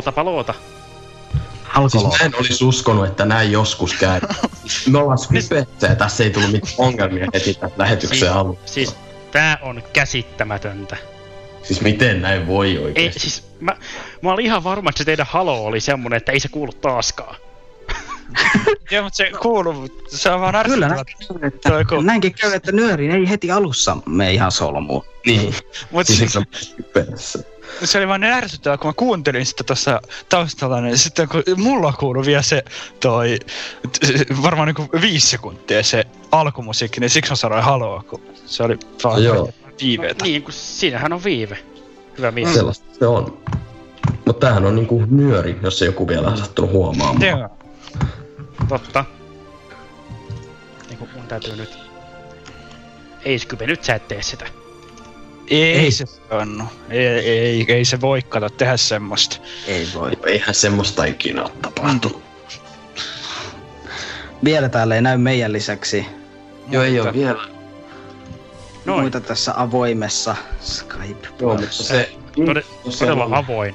Lootapa loota. Alko Siis mä en olisi uskonut, että näin joskus käy. Me ollaan Skypessä ja tässä ei tullut mitään ongelmia heti tämän lähetyksen Siis- alussa. Siis tää on käsittämätöntä. Siis miten näin voi Ei, oikeesti? siis mä, mä olin ihan varma, että se teidän halo oli semmonen, että ei se kuulu taaskaan. Joo, mutta se kuuluu, se on vaan Kyllä, näinkin käy, että, kun- näinkin käy, että nyörin ei heti alussa me ihan solmuun. Niin, Mut siis siis. Se oli vaan niin ärsyttävää, kun mä kuuntelin sitä tuossa taustalla, niin sitten kun mulla kuului vielä se toi, varmaan niinku viisi sekuntia se alkumusiikki, niin siksi mä sanoin haloa, kun se oli vaan Joo. viiveetä. Niin, kun siinähän on viive. Hyvä mies. Sellaista se on. Mutta tämähän on niinku nyöri, jos ei joku vielä on sattunut huomaamaan. Joo. Totta. Eiku mun täytyy nyt... Ei Skype, nyt sä et tee sitä. Ei, Ei. se on. Ei, ei, ei se voi kato tehdä semmoista. Ei voi. Eihän semmoista ikinä ole tapahtunut. Vielä täällä ei näy meidän lisäksi Joo, ei ole vielä. Noin. muita tässä avoimessa skype Joo, mutta se... Tode, jos se todella on avoin.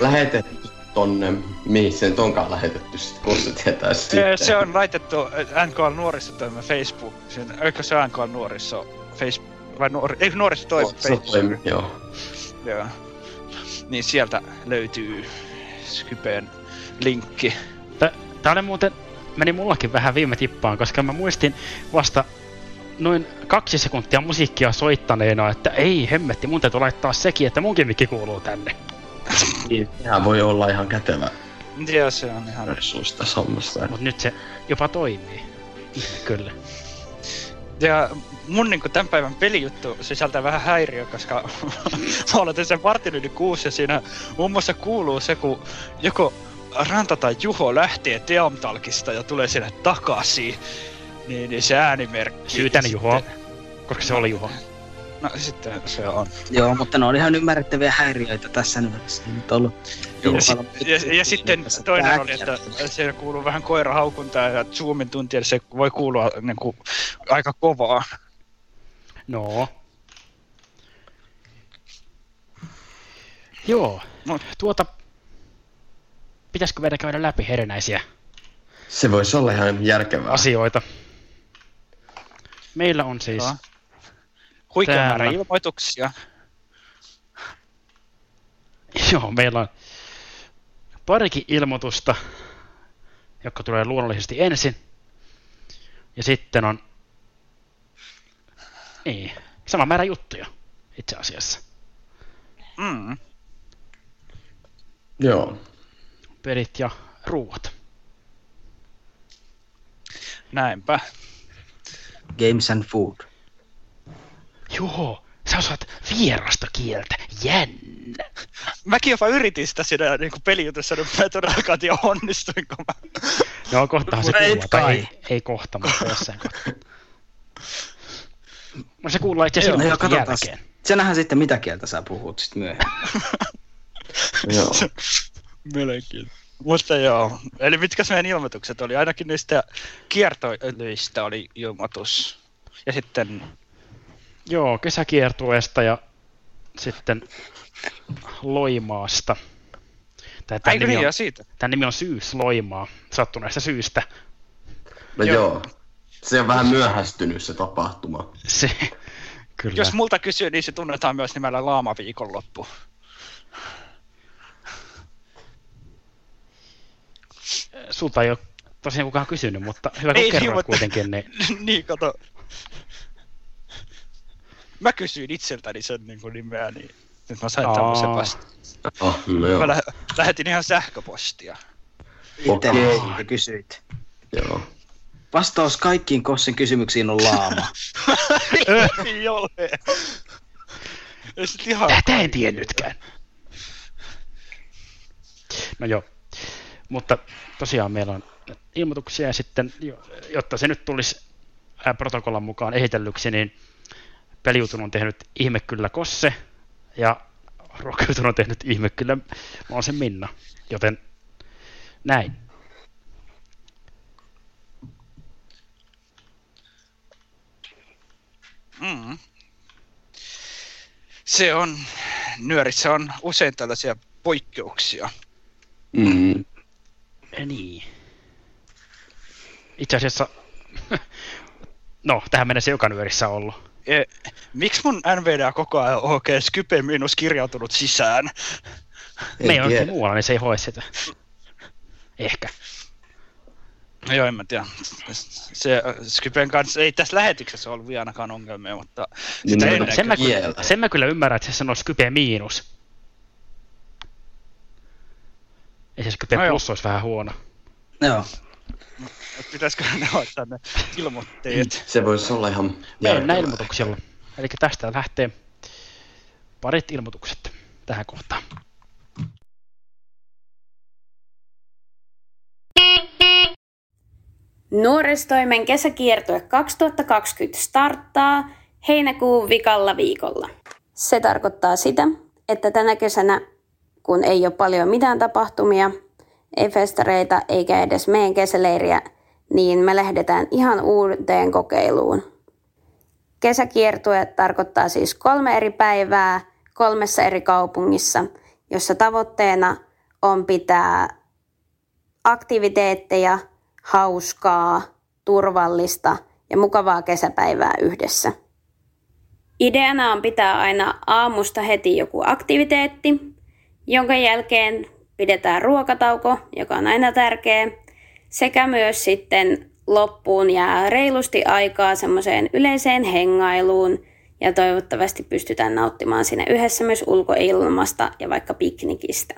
Lähetetty tonne, mihin sen onkaan lähetetty sit, kun se tietää Se, sitten. se on laitettu NKL Nuorissa toimi Facebook. Eikö se NKL Nuorissa Facebook? Vai nuori, ei Facebook. toimi, joo. Joo. Niin sieltä löytyy Skypeen linkki. Tää oli muuten, meni mullakin vähän viime tippaan, koska mä muistin vasta noin kaksi sekuntia musiikkia soittaneena, että ei hemmetti, mun täytyy laittaa sekin, että munkin mikki kuuluu tänne. Niin, sehän voi olla ihan kätevä Joo, se on ihan... resurssi tässä hommassa. Mut nyt se jopa toimii. Kyllä. Ja mun niinku tämän päivän pelijuttu sisältää vähän häiriö, koska mä aloitin sen vartin yli kuusi ja siinä muun muassa kuuluu se, kun joko Ranta tai Juho lähtee Teamtalkista ja tulee sinne takaisin. Niin, niin se äänimerkki. Syytän sitten- Koska se oli Juho. No sitten se on. Joo, mutta ne on ihan ymmärrettäviä häiriöitä tässä nyt. Nyt ollut. Ja, sit, ja, ja sitten toinen oli, että siellä kuuluu vähän koirahaukuntaa ja Zoomin tuntia se voi kuulua niin kuin, aika kovaa. No. Joo. No. Tuota... Pitäisikö meidän käydä läpi erinäisiä Se voisi olla ihan järkevää. asioita? Meillä on siis... Joo. Huikea määrä Täällä. ilmoituksia. Joo, meillä on parikin ilmoitusta, jotka tulee luonnollisesti ensin. Ja sitten on... Niin, sama määrä juttuja itse asiassa. Mm. Joo. Pelit ja ruuat. Näinpä. Games and food. Joo, sä osaat vierasta kieltä. Jännä. Mäkin jopa yritin sitä siinä niin pelijutussa, mutta mä en todellakaan tiedä onnistuinko mä. No kohtahan se tai kai. ei, ei kohta, mutta jossain kohtaa. No se kuullaan itse Joo, asiassa joo, katsotaan. jälkeen. Se nähdään sitten, mitä kieltä sä puhut sit myöhemmin. Joo. Melkein. Mutta joo. Eli mitkä meidän ilmoitukset oli? Ainakin niistä kiertoilyistä oli ilmoitus. Ja sitten, Joo, kesäkiertueesta ja sitten Loimaasta. Tai tämän, eikö nimi niin, on, ja siitä. tämän nimi on Syys Loimaa, sattuneesta syystä. No Joo. joo. Se on vähän myöhästynyt se tapahtuma. Se, kyllä. Jos multa kysyy, niin se tunnetaan myös nimellä Laama viikonloppu. Sulta ei ole tosiaan kukaan kysynyt, mutta hyvä kun Ei, kerroit niin, kuitenkin. Niin, niin, kato. Mä kysyin itseltäni sen niin kuin nimeä, niin Nyt mä sain Aa. tämmöisen vasta. Oh, no joo. Mä lä- lähetin ihan sähköpostia. Itse Okei. okay. kysyit. joo. Vastaus kaikkiin Kossin kysymyksiin on laama. Ei ole. Ihan... Tätä en tiennytkään. No joo. Mutta tosiaan meillä on ilmoituksia ja sitten, jo- jotta se nyt tulisi protokollan mukaan ehitellyksi, niin pelijutun on tehnyt ihme kyllä Kosse ja ruokajutun on tehnyt ihme kyllä mä oon sen Minna. Joten näin. Mm. Se on, nyörissä on usein tällaisia poikkeuksia. Mm. Ja Niin. Itse asiassa, no tähän mennessä joka nyörissä on ollut. E, miksi mun NVDA koko ajan on oikein Skype miinus kirjautunut sisään? En Me ei ole muualla, niin se ei hoe sitä. Ehkä. No joo, en mä tiedä. Se Skypen kanssa ei tässä lähetyksessä ollut vielä ainakaan ongelmia, mutta Niin, sitä no, ennen Sen mä, kyllä, sen mä kyllä ymmärrän, että se sanoo Skype miinus. Ei se Skype No joo. plus olisi vähän huono. Joo. Pitäisikö ne ottaa ne ilmoitteet. Se voisi olla ihan Mennään järkevää. ilmoituksilla. Eli tästä lähtee parit ilmoitukset tähän kohtaan. Nuoristoimen kesäkiertue 2020 starttaa heinäkuun vikalla viikolla. Se tarkoittaa sitä, että tänä kesänä, kun ei ole paljon mitään tapahtumia, ei festareita eikä edes meidän kesäleiriä, niin me lähdetään ihan uuteen kokeiluun. Kesäkiertue tarkoittaa siis kolme eri päivää kolmessa eri kaupungissa, jossa tavoitteena on pitää aktiviteetteja, hauskaa, turvallista ja mukavaa kesäpäivää yhdessä. Ideana on pitää aina aamusta heti joku aktiviteetti, jonka jälkeen pidetään ruokatauko, joka on aina tärkeä, sekä myös sitten loppuun jää reilusti aikaa semmoiseen yleiseen hengailuun ja toivottavasti pystytään nauttimaan siinä yhdessä myös ulkoilmasta ja vaikka piknikistä.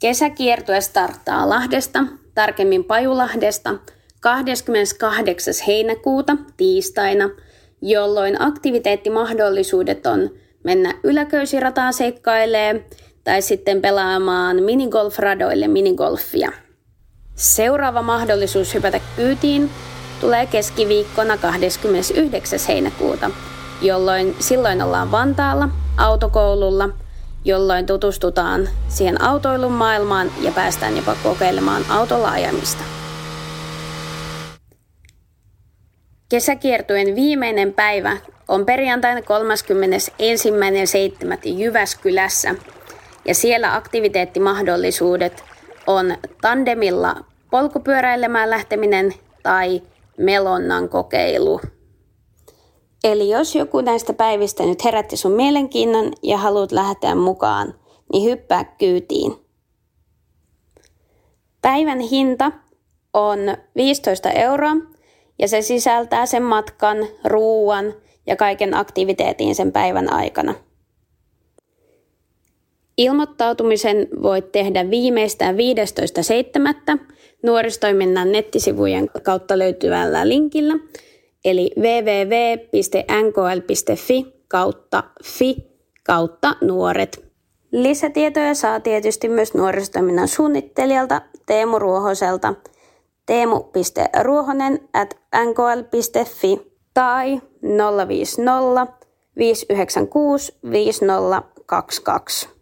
Kesäkiertue starttaa Lahdesta, tarkemmin Pajulahdesta, 28. heinäkuuta tiistaina, jolloin aktiviteettimahdollisuudet on mennä yläköysirataan seikkailee tai sitten pelaamaan minigolfradoille minigolfia. Seuraava mahdollisuus hypätä kyytiin tulee keskiviikkona 29. heinäkuuta, jolloin silloin ollaan Vantaalla autokoululla, jolloin tutustutaan siihen autoilun maailmaan ja päästään jopa kokeilemaan autolla ajamista. Viimeinen päivä on perjantaina 31.7. Jyväskylässä ja siellä aktiviteettimahdollisuudet on tandemilla polkupyöräilemään lähteminen tai melonnan kokeilu. Eli jos joku näistä päivistä nyt herätti sun mielenkiinnon ja haluat lähteä mukaan, niin hyppää kyytiin. Päivän hinta on 15 euroa ja se sisältää sen matkan, ruuan ja kaiken aktiviteetin sen päivän aikana. Ilmoittautumisen voit tehdä viimeistään 15.7. nuoristoiminnan nettisivujen kautta löytyvällä linkillä, eli www.nkl.fi kautta fi kautta nuoret. Lisätietoja saa tietysti myös nuorisotoiminnan suunnittelijalta Teemu Ruohoselta teemu.ruohonen at nkl.fi tai 050 596 5022.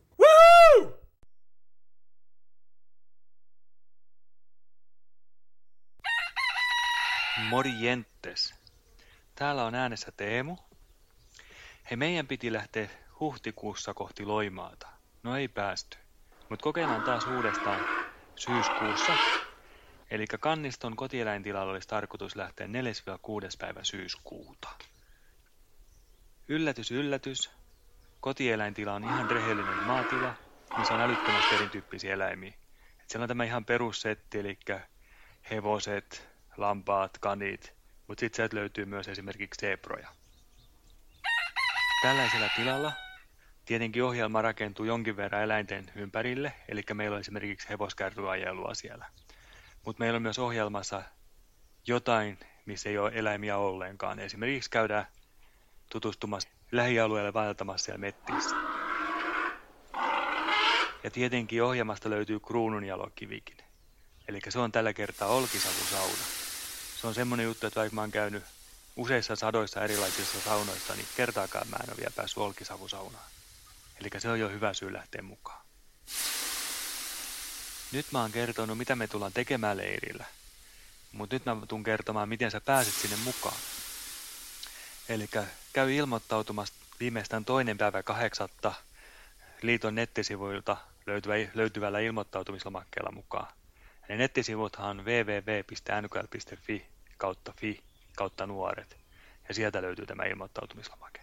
Morjentes. Täällä on äänessä Teemu. Hei, meidän piti lähteä huhtikuussa kohti Loimaata. No ei päästy. Mutta kokeillaan taas uudestaan syyskuussa. Eli Kanniston kotieläintilalla olisi tarkoitus lähteä 4-6. päivä syyskuuta. Yllätys, yllätys. Kotieläintila on ihan rehellinen maatila, missä on älyttömästi erityyppisiä eläimiä. Et siellä on tämä ihan perussetti, eli hevoset, lampaat, kanit, mutta sitten sieltä löytyy myös esimerkiksi zebroja. Tällaisella tilalla tietenkin ohjelma rakentuu jonkin verran eläinten ympärille, eli meillä on esimerkiksi hevoskärryajelua siellä. Mutta meillä on myös ohjelmassa jotain, missä ei ole eläimiä ollenkaan. Esimerkiksi käydään tutustumassa lähialueelle vaeltamassa siellä mettissä. Ja tietenkin ohjelmasta löytyy kruununjalokivikin. Eli se on tällä kertaa olkisavusauna. Se on semmoinen juttu, että vaikka mä oon käynyt useissa sadoissa erilaisissa saunoissa, niin kertaakaan mä en ole vielä päässyt olkisavusaunaan. Eli se on jo hyvä syy lähteä mukaan. Nyt mä oon kertonut, mitä me tullaan tekemään leirillä. Mutta nyt mä tuun kertomaan, miten sä pääset sinne mukaan. Eli käy ilmoittautumasta viimeistään toinen päivä kahdeksatta liiton nettisivuilta löytyvä, löytyvällä ilmoittautumislomakkeella mukaan. Ne nettisivuthan on www.nkl.fi kautta fi kautta nuoret. Ja sieltä löytyy tämä ilmoittautumislomake.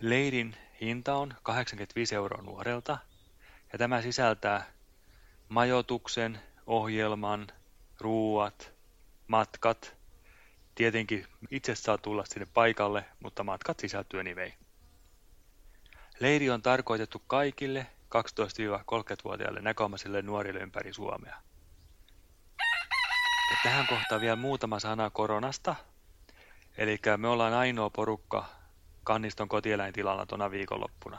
Leirin hinta on 85 euroa nuorelta. Ja tämä sisältää majoituksen, ohjelman, ruuat, matkat. Tietenkin itse saa tulla sinne paikalle, mutta matkat sisältyy anyway. Leiri on tarkoitettu kaikille 12-30-vuotiaille näköomaisille nuorille ympäri Suomea. Ja tähän kohtaan vielä muutama sana koronasta. Eli me ollaan ainoa porukka Kanniston kotieläintilalla tuona viikonloppuna.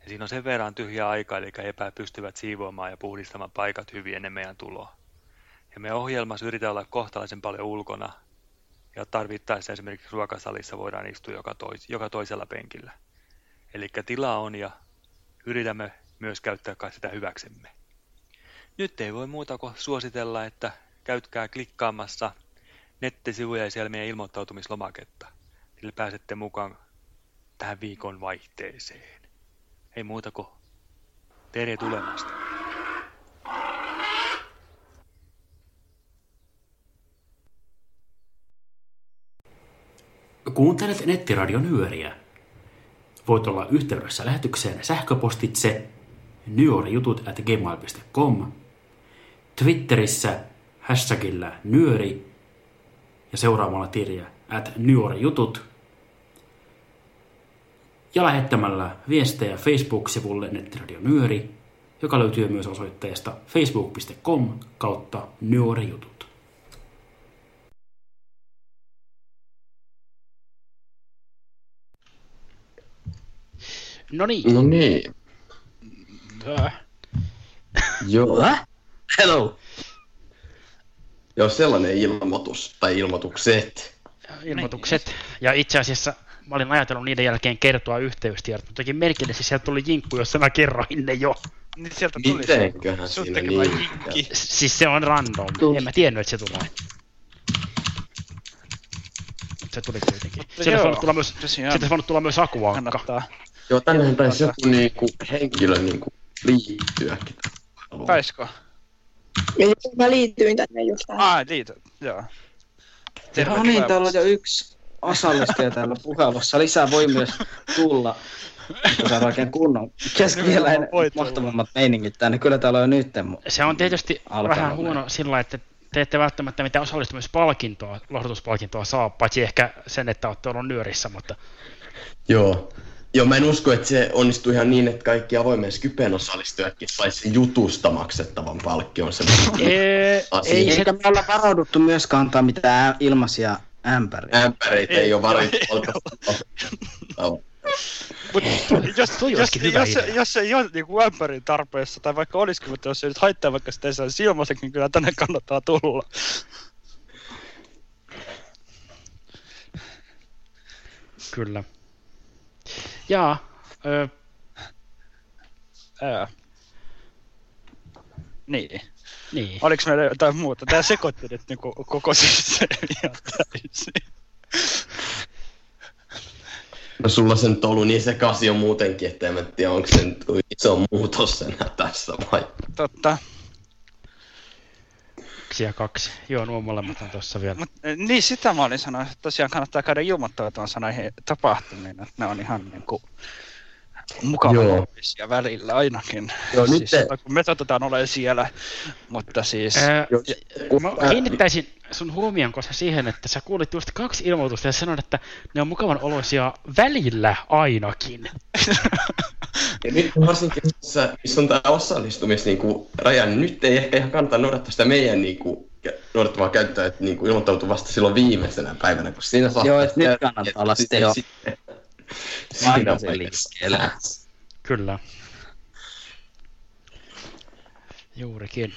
Ja siinä on sen verran tyhjä aika, eli epä pystyvät siivoamaan ja puhdistamaan paikat hyvin ennen meidän tuloa. Ja me ohjelmassa yritetään olla kohtalaisen paljon ulkona, ja tarvittaessa esimerkiksi ruokasalissa voidaan istua joka, tois, joka toisella penkillä. Eli tilaa on ja yritämme myös käyttää sitä hyväksemme. Nyt ei voi muuta kuin suositella, että käytkää klikkaamassa nettisivuja ja siellä meidän ilmoittautumislomaketta. Sillä pääsette mukaan tähän viikon vaihteeseen. Ei muuta kuin tere tulemasta. Kuuntelet nettiradion nyöriä. Voit olla yhteydessä lähetykseen sähköpostitse nyorijutut at gmail.com, Twitterissä hashtagillä nyöri ja seuraamalla tiliä at nyorijutut ja lähettämällä viestejä Facebook-sivulle Nettiradio Nyöri, joka löytyy myös osoitteesta facebook.com kautta nyörijutut. No niin. No niin. Joo. Hello. Joo, sellainen ilmoitus tai ilmoitukset. ilmoitukset. Ja itse asiassa mä olin ajatellut niiden jälkeen kertoa yhteystiedot, mutta jokin merkille siis sieltä tuli jinkku, jossa mä kerroin ne jo. Niin sieltä tuli Mitenköhän sun siinä niin jinkki. Siis se on random. Tuli. En mä tiennyt, että se tulee. Se tuli kuitenkin. Sieltä joo, voinut tulla myös, sieltä olisi voinut tulla myös akuankka. Kannattaa. Joo, tännehän taisi joku niinku henkilö niinku liittyäkin. Taisko? Joo, mä liityin tänne just tähän. Ah, liitot. Joo. No niin, täällä on jo yksi osallistuja täällä puhelussa. Lisää voi myös tulla. Kun saadaan oikein kunnon tulla. mahtavammat meiningit tänne. Kyllä täällä on jo nyt. mu- Se on tietysti Alkanut vähän huono sillä, että te ette välttämättä mitään osallistumispalkintoa, lohdutuspalkintoa saa, paitsi ehkä sen, että olette ollut nyörissä, mutta Joo. Joo, mä en usko, että se onnistuu ihan niin, että kaikki avoimen Skypen osallistujatkin saisi jutusta maksettavan palkkion. Ei se, Eikä me olla varauduttu myöskään antaa mitään ilmaisia ämpäriä. ämpäreitä ei ole varattu Ei. Mut jos, jos, jos, jos ei ole niinku ämpärin tarpeessa, tai vaikka olisikin, mutta jos ei nyt haittaa vaikka sitä ei saisi ilmaiseksi, niin kyllä tänne kannattaa tulla. kyllä. Jaa, ö, Ää. Niin. niin. Oliko meillä jotain muuta? Tää sekoitti nyt niinku koko systeemiä. No sulla sen nyt on ollut niin sekaisin jo muutenkin, että en tiedä, onko se nyt iso muutos enää tässä vai? Totta. Yksi ja kaksi. Joo, nuo molemmat on tossa vielä. Mut, eh, niin sitä mä olin sanonut, että tosiaan kannattaa käydä ilmoittautumassa näihin tapahtumiin, että ne on ihan niinku mukavia välillä ainakin. Joo, nyt siis, te- kun me satutaan olemaan siellä, mutta siis... Ää, Jos- mä kiinnittäisin sun huomion koska siihen, että sä kuulit just kaksi ilmoitusta ja sanoit, että ne on mukavan oloisia välillä ainakin. Ja nyt varsinkin, missä, missä on tämä osallistumis niin kuin, raja, niin nyt ei ehkä ihan kannata noudattaa sitä meidän niin kuin, noudattavaa käyttöä, että niin kuin, ilmoittautuu vasta silloin viimeisenä päivänä, kun siinä saa... Joo, että nyt kannattaa olla sitten jo Siinä vaiheessa. liikkeellä. Kyllä. Juurikin.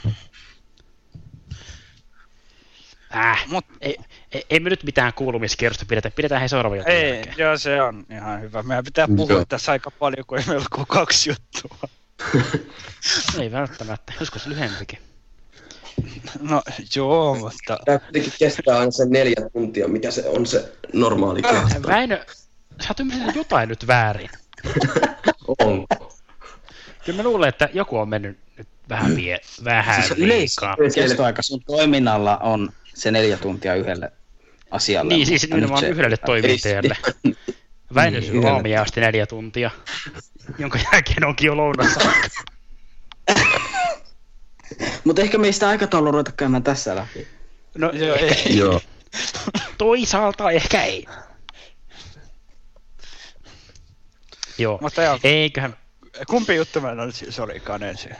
Äh, Mut- ei, ei, ei, me nyt mitään kuulumiskierrosta pidetä, pidetään he seuraavia Ei, joo, se on ihan hyvä. Meidän pitää puhua Joo. tässä aika paljon, kun ei meillä ole kuin kaksi juttua. Ei välttämättä, joskus lyhempikin. No joo, mutta... Tämä kuitenkin kestää aina sen neljä tuntia, mikä se on se normaali kesto. Väinö, sä oot ymmärtänyt jotain nyt väärin. Onko? Kyllä mä luulen, että joku on mennyt nyt vähän, vie, vähän Siis liikaa. Kestoaika sun toiminnalla on se neljä tuntia yhdelle asialle. Niin, siis nimenomaan nyt se- yhdelle toimittajalle. Väinö Niin, syö yhdelle. aamia asti neljä tuntia, jonka jälkeen onkin jo lounassa. Mutta ehkä me ei sitä aikataulua ruveta käymään tässä läpi. No Joo, ei. Joo. toisaalta ehkä ei. Joo, Mutta joo, eiköhän... kumpi juttu meillä nyt siis olikaan ensin?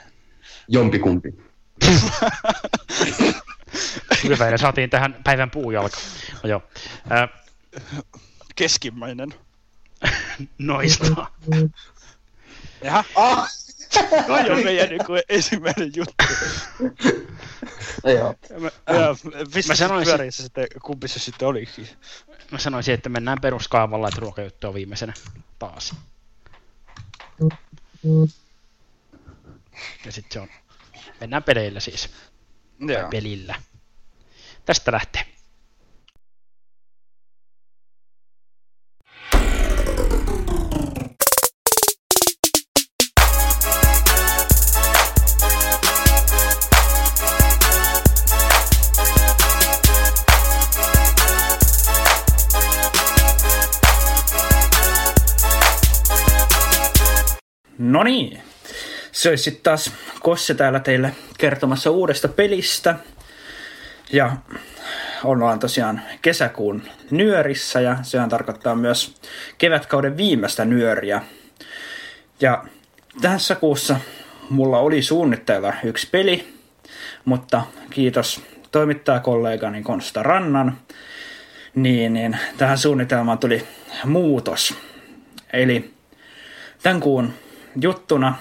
Jompikumpi. Hyvä, ja saatiin tähän päivän puujalka. No joo. Ää, Keskimmäinen. noista. Jaha. Ah! Toi on meidän niin kuin ensimmäinen juttu. Joo. Mä, ja, mä sanoisin- pyörii se sitten, kumpi se sitten olikin. Mä sanoisin, että mennään peruskaavalla, että ruokajuttu on viimeisenä taas. Ja sitten se on... Mennään peleillä siis. Joo. Pelillä. Tästä lähtee. No niin, se olisi sitten taas Kosse täällä teille kertomassa uudesta pelistä. Ja ollaan tosiaan kesäkuun nyörissä ja sehän tarkoittaa myös kevätkauden viimeistä nyöriä. Ja tässä kuussa mulla oli suunnitteilla yksi peli, mutta kiitos toimittajakollegani Konsta Rannan, niin, niin tähän suunnitelmaan tuli muutos. Eli Tämän kuun juttuna,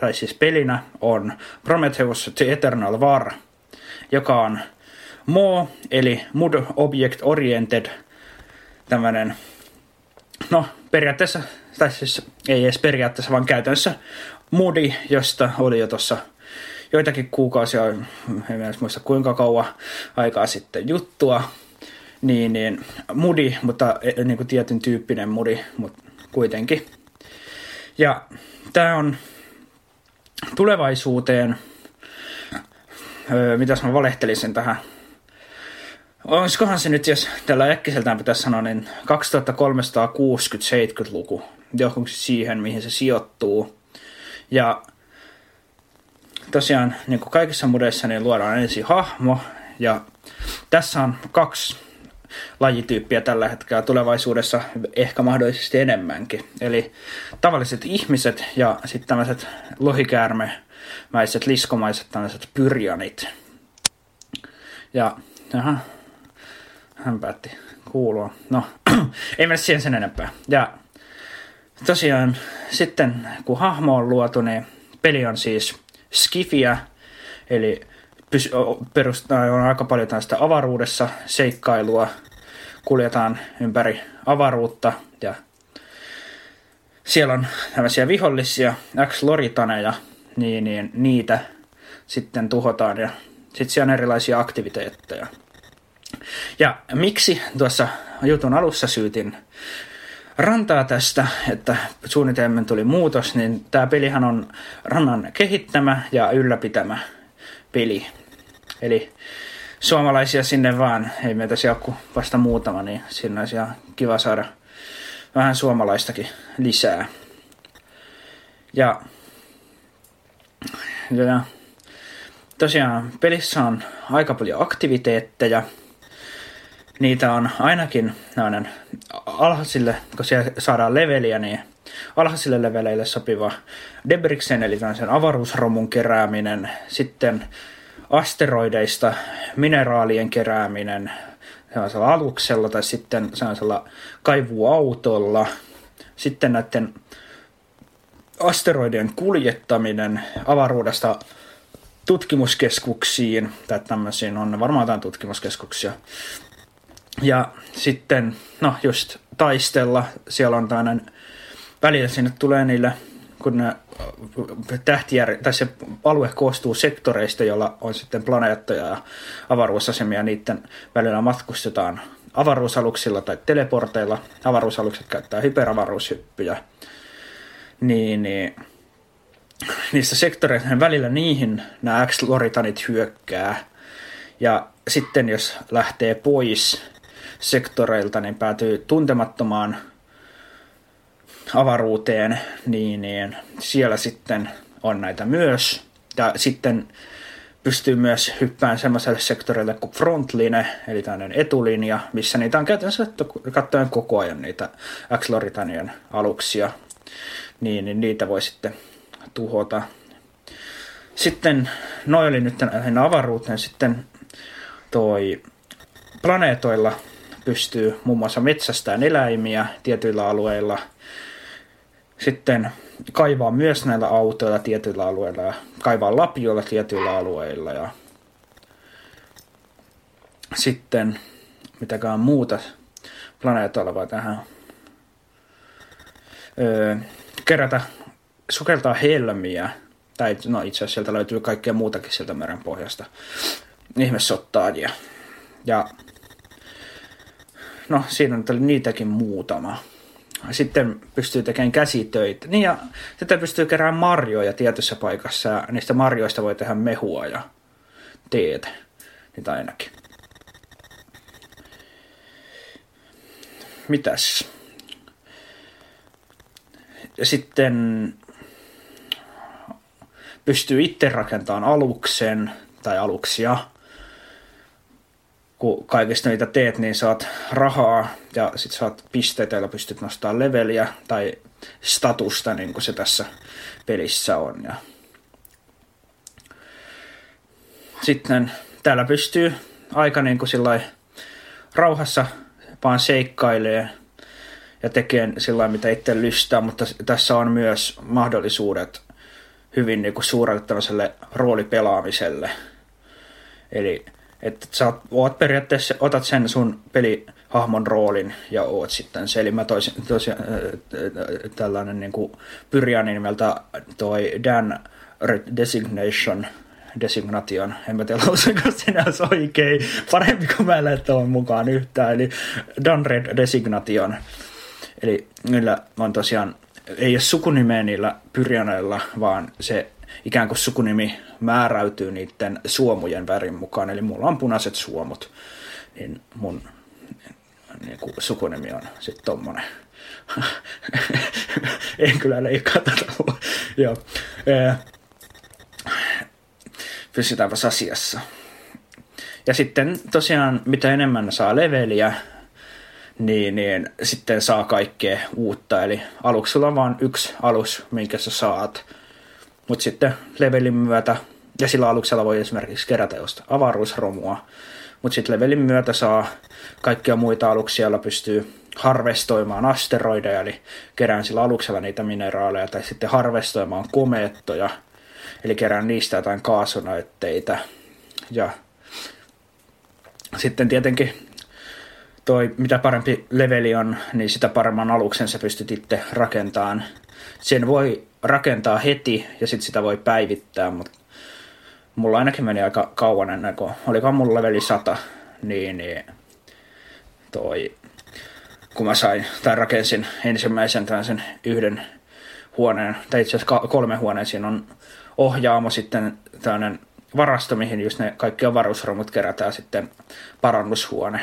tai siis pelinä, on Prometheus The Eternal War, joka on MO, eli Mood Object Oriented, tämmönen, no periaatteessa, tai siis ei edes periaatteessa, vaan käytännössä Moodi, josta oli jo tuossa joitakin kuukausia, en edes muista kuinka kauan aikaa sitten juttua, niin, niin Moodi, mutta e- niin kuin tietyn tyyppinen Moodi, mutta kuitenkin. Ja tämä on tulevaisuuteen, öö, mitäs mä valehtelisin tähän, olisikohan se nyt, jos tällä äkkiseltään pitäisi sanoa, niin 2360-70-luku, johonkin siihen, mihin se sijoittuu. Ja tosiaan, niin kuin kaikissa mudeissa, niin luodaan ensin hahmo, ja tässä on kaksi lajityyppiä tällä hetkellä tulevaisuudessa ehkä mahdollisesti enemmänkin. Eli tavalliset ihmiset ja sitten tämmöiset lohikäärmemäiset, liskomaiset tämmöiset pyrjanit. Ja jaha, hän päätti kuulua. No, ei mennä siihen sen enempää. Ja tosiaan sitten kun hahmo on luotu, niin peli on siis skifiä, eli perustaa on aika paljon tästä avaruudessa seikkailua, kuljetaan ympäri avaruutta ja siellä on tämmöisiä vihollisia, X-loritaneja, niin, niin niitä sitten tuhotaan ja sitten siellä on erilaisia aktiviteetteja. Ja miksi tuossa jutun alussa syytin rantaa tästä, että suunnitelmien tuli muutos, niin tämä pelihän on rannan kehittämä ja ylläpitämä peli. Eli suomalaisia sinne vaan, ei meitä siellä ole vasta muutama, niin siinä olisi ihan kiva saada vähän suomalaistakin lisää. Ja, ja tosiaan pelissä on aika paljon aktiviteetteja. Niitä on ainakin alhaisille, kun siellä saadaan leveliä, niin alhaisille leveleille sopiva Debriksen, eli sen avaruusromun kerääminen, sitten asteroideista mineraalien kerääminen. Sellaisella aluksella tai sitten sellaisella kaivuautolla, sitten näiden asteroidien kuljettaminen avaruudesta tutkimuskeskuksiin, tai tämmöisiin on varmaan jotain tutkimuskeskuksia. Ja sitten, no just taistella, siellä on tämmöinen, välillä sinne tulee niille, kun ne tähtijär, tai se alue koostuu sektoreista, joilla on sitten planeettoja ja avaruusasemia, niiden välillä matkustetaan avaruusaluksilla tai teleporteilla. Avaruusalukset käyttää hyperavaruushyppyjä. Niin, niin niissä sektoreissa välillä niihin nämä X-loritanit hyökkää. Ja sitten jos lähtee pois sektoreilta, niin päätyy tuntemattomaan avaruuteen, niin, niin siellä sitten on näitä myös. Ja sitten pystyy myös hyppään semmoiselle sektorille kuin frontline, eli tämmöinen etulinja, missä niitä on käytännössä katsoen koko ajan niitä x aluksia, niin, niin niitä voi sitten tuhota. Sitten, noin oli nyt lähinnä avaruuteen, sitten toi planeetoilla pystyy muun muassa metsästään eläimiä tietyillä alueilla. Sitten kaivaa myös näillä autoilla tietyillä alueilla ja kaivaa lapioilla tietyillä alueilla. Ja sitten mitäkään muuta planeetoilla voi tähän öö, kerätä, sukeltaa helmiä. Tai no itse asiassa sieltä löytyy kaikkea muutakin sieltä meren pohjasta. Ihmessottaajia. Ja no siinä oli niitäkin muutama. Sitten pystyy tekemään käsitöitä. Niin ja sitten pystyy keräämään marjoja tietyssä paikassa ja niistä marjoista voi tehdä mehua ja teetä. Niitä ainakin. Mitäs? Ja sitten pystyy itse rakentamaan aluksen tai aluksia kun kaikista niitä teet, niin saat rahaa ja sit saat pisteitä, joilla pystyt nostamaan leveliä tai statusta, niin kuin se tässä pelissä on. Ja sitten täällä pystyy aika niin kuin rauhassa vaan seikkailee ja tekee sillä mitä itse lystää, mutta tässä on myös mahdollisuudet hyvin niin kuin suurelle tämmöiselle roolipelaamiselle. Eli että sä oot, oot periaatteessa, otat sen sun pelihahmon roolin ja oot sitten se. Eli mä toisin, tosiaan tällainen niin kuin Pyriani nimeltä toi Dan Designation, Designation, en mä tiedä lausuinko sinä oikein, parempi kuin mä en mukaan yhtään, eli Dan Red Designation. Eli niillä on tosiaan, ei ole sukunimeä niillä Pyrianeilla, vaan se ikään kuin sukunimi määräytyy niiden suomujen värin mukaan. Eli mulla on punaiset suomut, niin mun niin kuin sukunimi on sitten tommonen. en kyllä leikkaa tätä. Joo. Pysytäänpä asiassa. Ja sitten tosiaan, mitä enemmän saa leveliä, niin, niin sitten saa kaikkea uutta. Eli aluksi sulla on vain yksi alus, minkä sä saat mutta sitten levelin myötä, ja sillä aluksella voi esimerkiksi kerätä josta avaruusromua, mutta sitten levelin myötä saa kaikkia muita aluksia, joilla pystyy harvestoimaan asteroideja, eli kerään sillä aluksella niitä mineraaleja, tai sitten harvestoimaan komeettoja, eli kerään niistä jotain kaasunäytteitä. Ja sitten tietenkin toi, mitä parempi leveli on, niin sitä paremman aluksen sä pystyt itse rakentamaan. Sen voi rakentaa heti ja sitten sitä voi päivittää, mutta mulla ainakin meni aika kauan ennen kuin, olikohan mulla leveli 100, niin, niin toi, kun mä sain tai rakensin ensimmäisen sen yhden huoneen, tai itse asiassa kolme huoneen, siinä on ohjaamo sitten tämmöinen varasto, mihin just ne kaikki avaruusromut kerätään sitten parannushuone,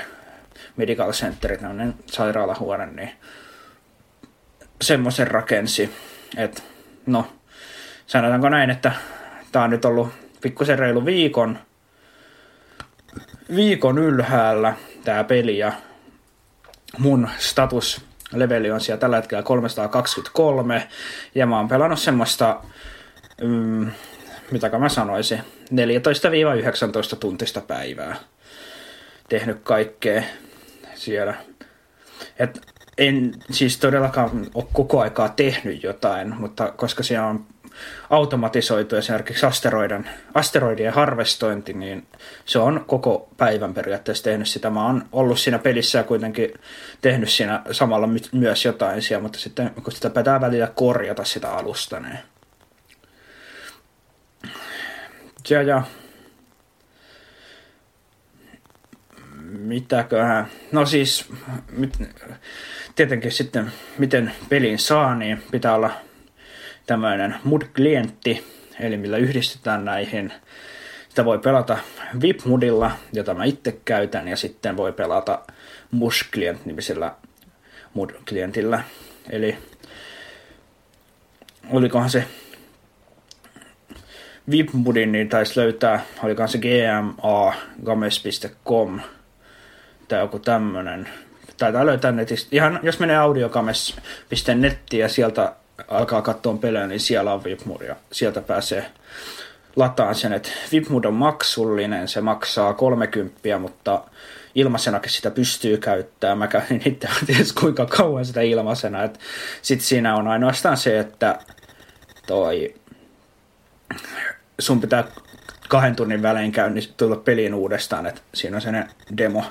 medical center, tämmöinen sairaalahuone, niin semmoisen rakensi, että no, sanotaanko näin, että tämä on nyt ollut pikkusen reilu viikon, viikon ylhäällä tämä peli ja mun status leveli on siellä tällä hetkellä 323 ja mä oon pelannut semmoista, mm, mitä mä sanoisin, 14-19 tuntista päivää. Tehnyt kaikkea siellä. Et en siis todellakaan ole koko aikaa tehnyt jotain, mutta koska siellä on automatisoitu esimerkiksi asteroiden, asteroidien harvestointi, niin se on koko päivän periaatteessa tehnyt sitä. Mä oon ollut siinä pelissä ja kuitenkin tehnyt siinä samalla myös jotain siellä, mutta sitten kun sitä pitää välillä korjata sitä alusta, niin ja, ja mitäköhän, no siis mit, tietenkin sitten miten pelin saa, niin pitää olla tämmöinen MUD-klientti, eli millä yhdistetään näihin. Sitä voi pelata VIP-mudilla, jota mä itse käytän, ja sitten voi pelata MUS-klient-nimisellä MUD-klientillä. Eli olikohan se VIP-mudin, niin taisi löytää, olikohan se gma games.com tai joku tämmönen. Taitaa löytää netistä. Ihan jos menee audiogames.net ja sieltä alkaa katsoa pelejä, niin siellä on Vipmur ja sieltä pääsee lataan sen, että Vipmud on maksullinen, se maksaa 30, mutta ilmaisenakin sitä pystyy käyttämään. Mä käyn itse ties kuinka kauan sitä ilmaisena. Sitten siinä on ainoastaan se, että toi, sun pitää kahden tunnin välein käynnissä tulla peliin uudestaan, että siinä on sellainen demo,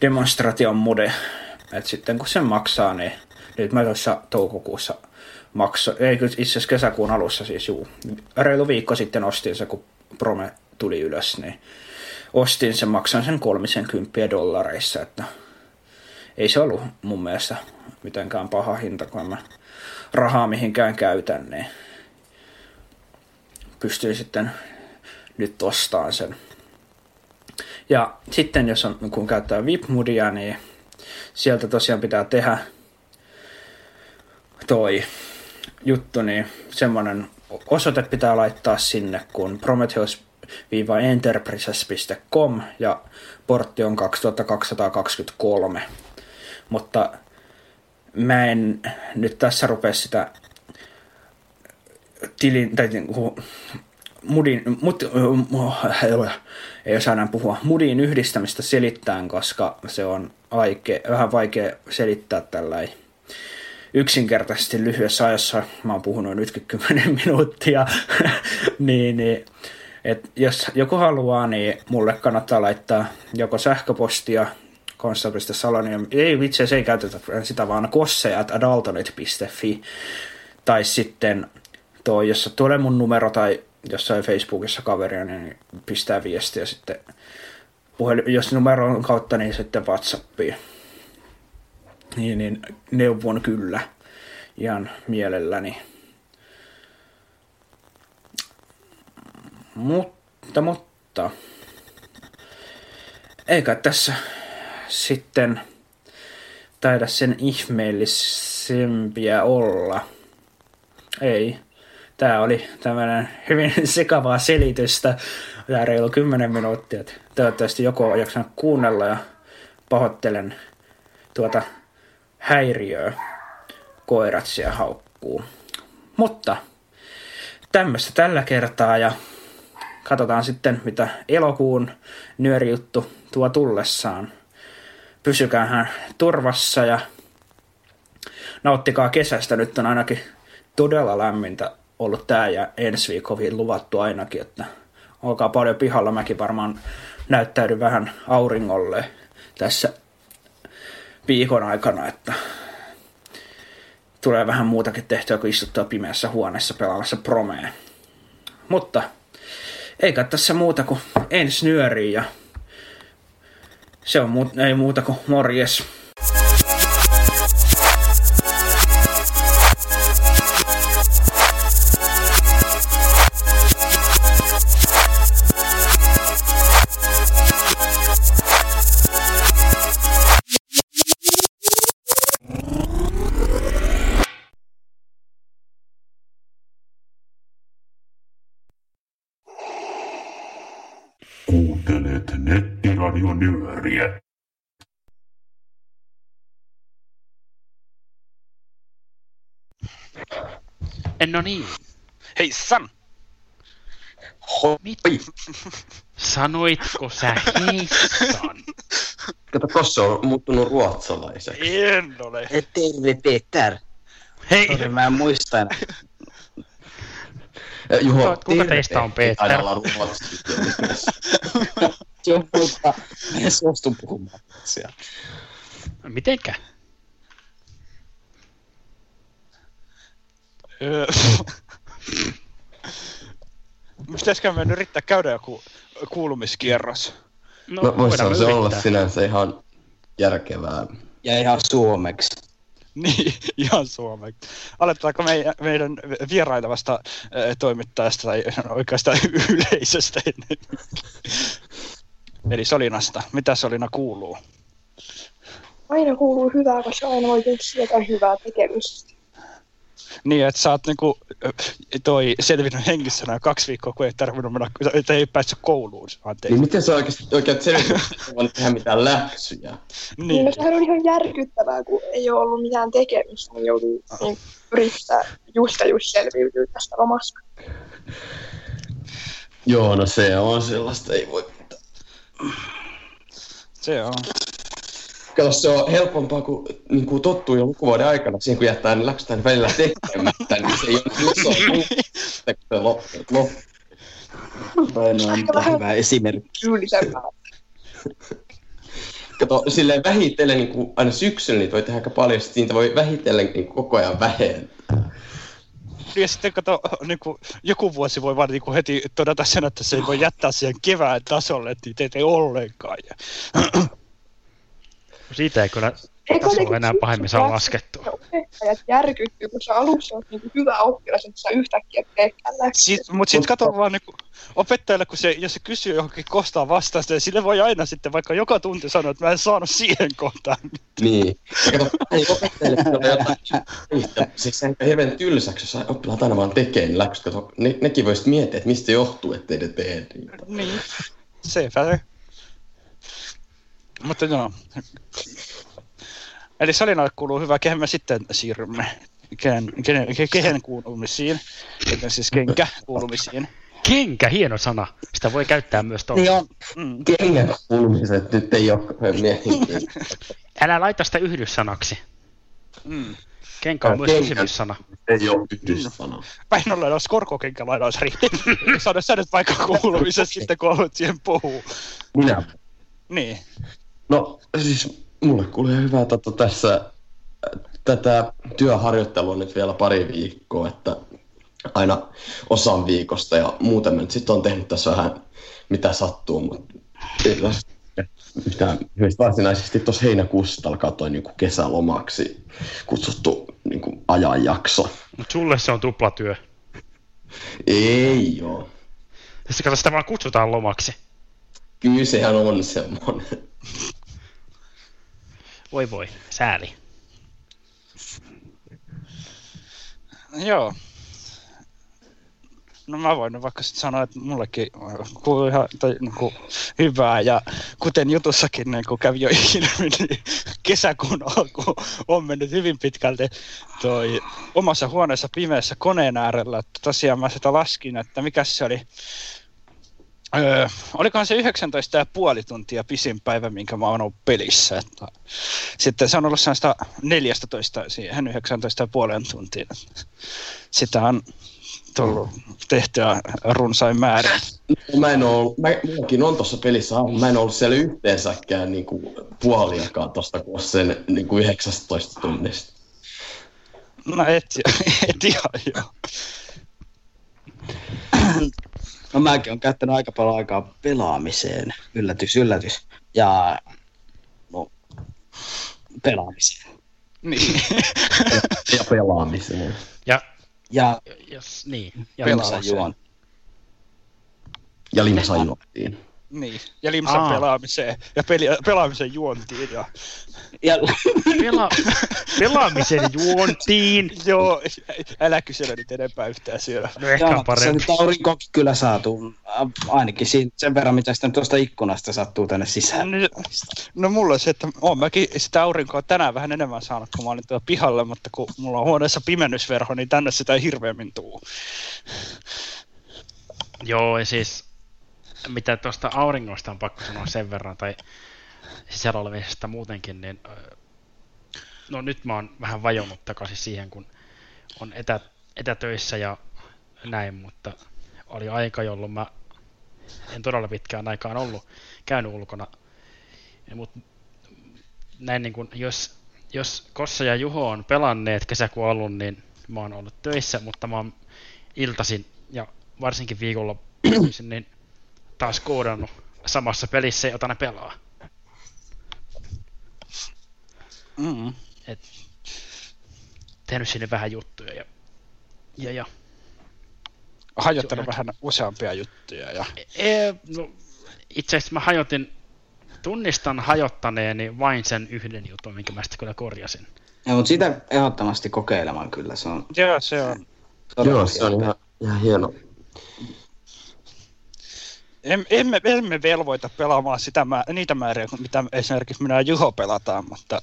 demonstration mode, että sitten kun sen maksaa, niin nyt mä tuossa toukokuussa makso, ei itse asiassa kesäkuun alussa siis juu, reilu viikko sitten ostin se, kun Prome tuli ylös, niin ostin sen, maksan sen 30 dollareissa, että ei se ollut mun mielestä mitenkään paha hinta, kun mä rahaa mihinkään käytän, niin pystyin sitten nyt ostamaan sen. Ja sitten jos on, kun käyttää VIPmudia, niin sieltä tosiaan pitää tehdä toi juttu, niin semmoinen osoite pitää laittaa sinne, kun prometheus-enterprises.com ja portti on 2223. Mutta mä en nyt tässä rupea sitä tilin, tai niinku mudin, mut, ei osaa enää puhua, mudin yhdistämistä selittää, koska se on aike, vähän vaikea selittää tällä yksinkertaisesti lyhyessä ajassa, mä oon puhunut nyt 10 minuuttia, niin, niin. Et jos joku haluaa, niin mulle kannattaa laittaa joko sähköpostia konsta.salonium, ei itse se ei käytetä sitä, vaan kosse.adaltonet.fi, tai sitten toi, jos tulee mun numero tai jossain Facebookissa kaveria, niin pistää viestiä sitten puhelin, jos numero on kautta, niin sitten Whatsappiin. Niin, niin neuvon kyllä ihan mielelläni. Mutta, mutta, eikä tässä sitten taida sen ihmeellisempiä olla. Ei. Tämä oli tämmöinen hyvin sekavaa selitystä. Tämä reilu 10 minuuttia. Toivottavasti joku on jaksanut kuunnella ja pahoittelen tuota häiriöä. Koirat siellä haukkuu. Mutta tämmöistä tällä kertaa ja katsotaan sitten mitä elokuun nyörijuttu tuo tullessaan. Pysykäähän turvassa ja nauttikaa kesästä. Nyt on ainakin todella lämmintä ollut tää ja ensi viikolla luvattu ainakin, että olkaa paljon pihalla. Mäkin varmaan näyttäydyn vähän auringolle tässä viikon aikana, että tulee vähän muutakin tehtyä kuin istuttaa pimeässä huoneessa pelaamassa promeen. Mutta eikä tässä muuta kuin ensi nyöriin ja se on mu- ei muuta kuin morjes. Nettiradionyöriä. No niin. Hei Sam! Hoi! Sanoitko sä heissan? Kato, Kosso on muuttunut ruotsalaiseksi. En ole. Terve Peter. Hei! Sorry, mä en muista enää. Juho, Kuka- teistä on Peter? olla ruotsinkielistä. Se on mutta mä en suostu puhumaan siellä. Mitenkä? Öö, Pitäisikö me nyt yrittää käydä joku kuulumiskierros? No, No, voisi se olla yrittää. sinänsä ihan järkevää. Ja ihan suomeksi. Niin, ihan suomeksi. Aletaanko meidän, meidän vierailevasta äh, toimittajasta tai oikeastaan yleisöstä ennen? Eli Solinasta. Mitä Solina kuuluu? Aina kuuluu hyvää, koska aina oikeasti jotain hyvää tekemistä. Niin, että sä oot niinku, toi selvinnyt hengissä nämä kaksi viikkoa, kun ei tarvinnut mennä, että ei päässyt kouluun. Niin Anteeksi. miten se oikeasti oikein selvitys, että ei voinut tehdä mitään läksyjä? Niin. Niin, No sehän on ihan järkyttävää, kun ei ole ollut mitään tekemistä, niin joutuu niin, yrittää just ja just selviytyä tästä lomasta. Joo, no se on sellaista, ei voi se on. Kato, se on helpompaa, kun, niin kuin tottuu jo lukuvuoden aikana siihen, kun jättää ne läksyt aina välillä tekemättä, niin se ei ole niin iso juttu, kun se loppuu. Lop. Toinen on vähän- hyvä esimerkki. Kato, silleen vähitellen, niin kuin aina syksyllä niitä voi tehdä aika paljon, sitten niitä voi vähitellen niin koko ajan vähentää. Ja sitten kato, niin kuin, joku vuosi voi vaan niin kuin heti todeta sen, että se ei voi jättää siihen kevään tasolle, että niitä ei tee ollenkaan. Siitä ei kyllä Eikö tasoa niinku enää pahemmin saa laskettua. ja opettajat järkyttyy, kun sä alussa oot niin hyvä oppilas, että sä yhtäkkiä teekään läksyjä. Sit, mutta sitten kato vaan niin opettajalle, kun se, jos se kysyy johonkin kohtaan vastausta, niin sille voi aina sitten vaikka joka tunti sanoa, että mä en saanut siihen kohtaan. Niin. Kato, ei opettajille kyllä jotain. Siis se on hirveän tylsäksi, jos oppilaat aina vaan tekee niin läksyt. Kato, ne, nekin voisit miettiä, että mistä se johtuu, ettei ne tee niitä. Niin, sepä se. Mutta joo. Eli Salinalle kuuluu hyvä, kehen me sitten siirrymme. Kehen, kehen, ke- kehen kuulumisiin, joten siis kenkä kuulumisiin. Kenkä, hieno sana. Sitä voi käyttää myös tuolla. Niin on. Mm. Kengän kuulumiset nyt ei ole. Älä laita sitä yhdyssanaksi. Mm. Kenkä on myös Kenkä. kysymyssana. ei ole yhdyssana. Päin ollen olisi korkokenkälainaus riitti. Saada sä nyt vaikka kuulumiset sitten, kun olet siihen puhuu. Minä. Niin. No siis mulle kuulee hyvää tota, tässä äh, tätä työharjoittelua nyt vielä pari viikkoa, että aina osan viikosta ja muuten nyt sitten on tehnyt tässä vähän mitä sattuu, mutta tässä hyvistä varsinaisesti tuossa heinäkuussa alkaa toi niinku kesälomaksi kutsuttu niinku ajanjakso. Mutta sulle se on tuplatyö. Ei oo. Sitten kato, sitä vaan kutsutaan lomaksi. Kyllä sehän on semmonen. Voi voi, sääli. Joo. No mä voin vaikka sitten sanoa, että mullekin kuuluu ihan tai, niin kuin, hyvää ja kuten jutussakin niin kuin kävi jo ilmi, niin kesäkuun alku on mennyt hyvin pitkälti toi omassa huoneessa pimeässä koneen äärellä. Tosiaan mä sitä laskin, että mikä se oli. Öö, olikohan se 19 ja puoli tuntia pisin päivä, minkä mä oon ollut pelissä. Että sitten se on ollut sellaista 14 siihen 19 ja puolen tuntiin. Sitä on tullut tehtyä runsain määrä. Mä en oo, mä, on tuossa pelissä, mä en ollut siellä yhteensäkään niinku puoliakaan tosta kuin sen niinku 19 tunnista. No et, et ihan joo. No mäkin on käyttänyt aika paljon aikaa pelaamiseen. Yllätys, yllätys. Ja no, pelaamiseen. Niin. Ja pelaamiseen. Ja, Ja jos, niin. Ja Pelaamiseen. juon. Ja limsa juotiin. Niin, ja limsan Aa. pelaamiseen ja peli, pelaamisen juontiin. Ja... Ja Pela, pelaamisen juontiin. Joo, älä kysele nyt enempää yhtään siellä. No ehkä on se parempi. nyt aurinkokin kyllä saatu. Ainakin siinä, sen verran, mitä sitä tuosta ikkunasta sattuu tänne sisään. No, no mulla on se, että oon mäkin sitä aurinkoa tänään vähän enemmän saanut, kun mä olin tuolla pihalla, mutta kun mulla on huoneessa pimennysverho, niin tänne sitä ei hirveämmin tuu. Joo, ja siis mitä tuosta auringosta on pakko sanoa sen verran, tai sisällä olevisesta muutenkin, niin no nyt mä oon vähän vajonnut takaisin siihen, kun on etä, etätöissä ja näin, mutta oli aika, jolloin mä en todella pitkään aikaan ollut käynyt ulkona. Mutta näin niin kuin, jos, jos Kossa ja Juho on pelanneet kesäkuun alun, niin mä oon ollut töissä, mutta mä oon iltasin ja varsinkin viikonloppuisin niin taas koodannut samassa pelissä, jota ne pelaa. Mm. Et, tehnyt sinne vähän juttuja ja, ja, ja Hajottanut Se on- vähän useampia juttuja. Ja... E, no, itse asiassa mä hajotin, tunnistan hajottaneeni vain sen yhden jutun, minkä mä sitten kyllä korjasin. Ja, mutta sitä ehdottomasti kokeilemaan kyllä. Se on Joo, se on. todella Joo, se on ihan, ihan hieno. Em, emme, emme velvoita pelaamaan sitä mä, niitä määriä, mitä esimerkiksi minä ja Juho pelataan, mutta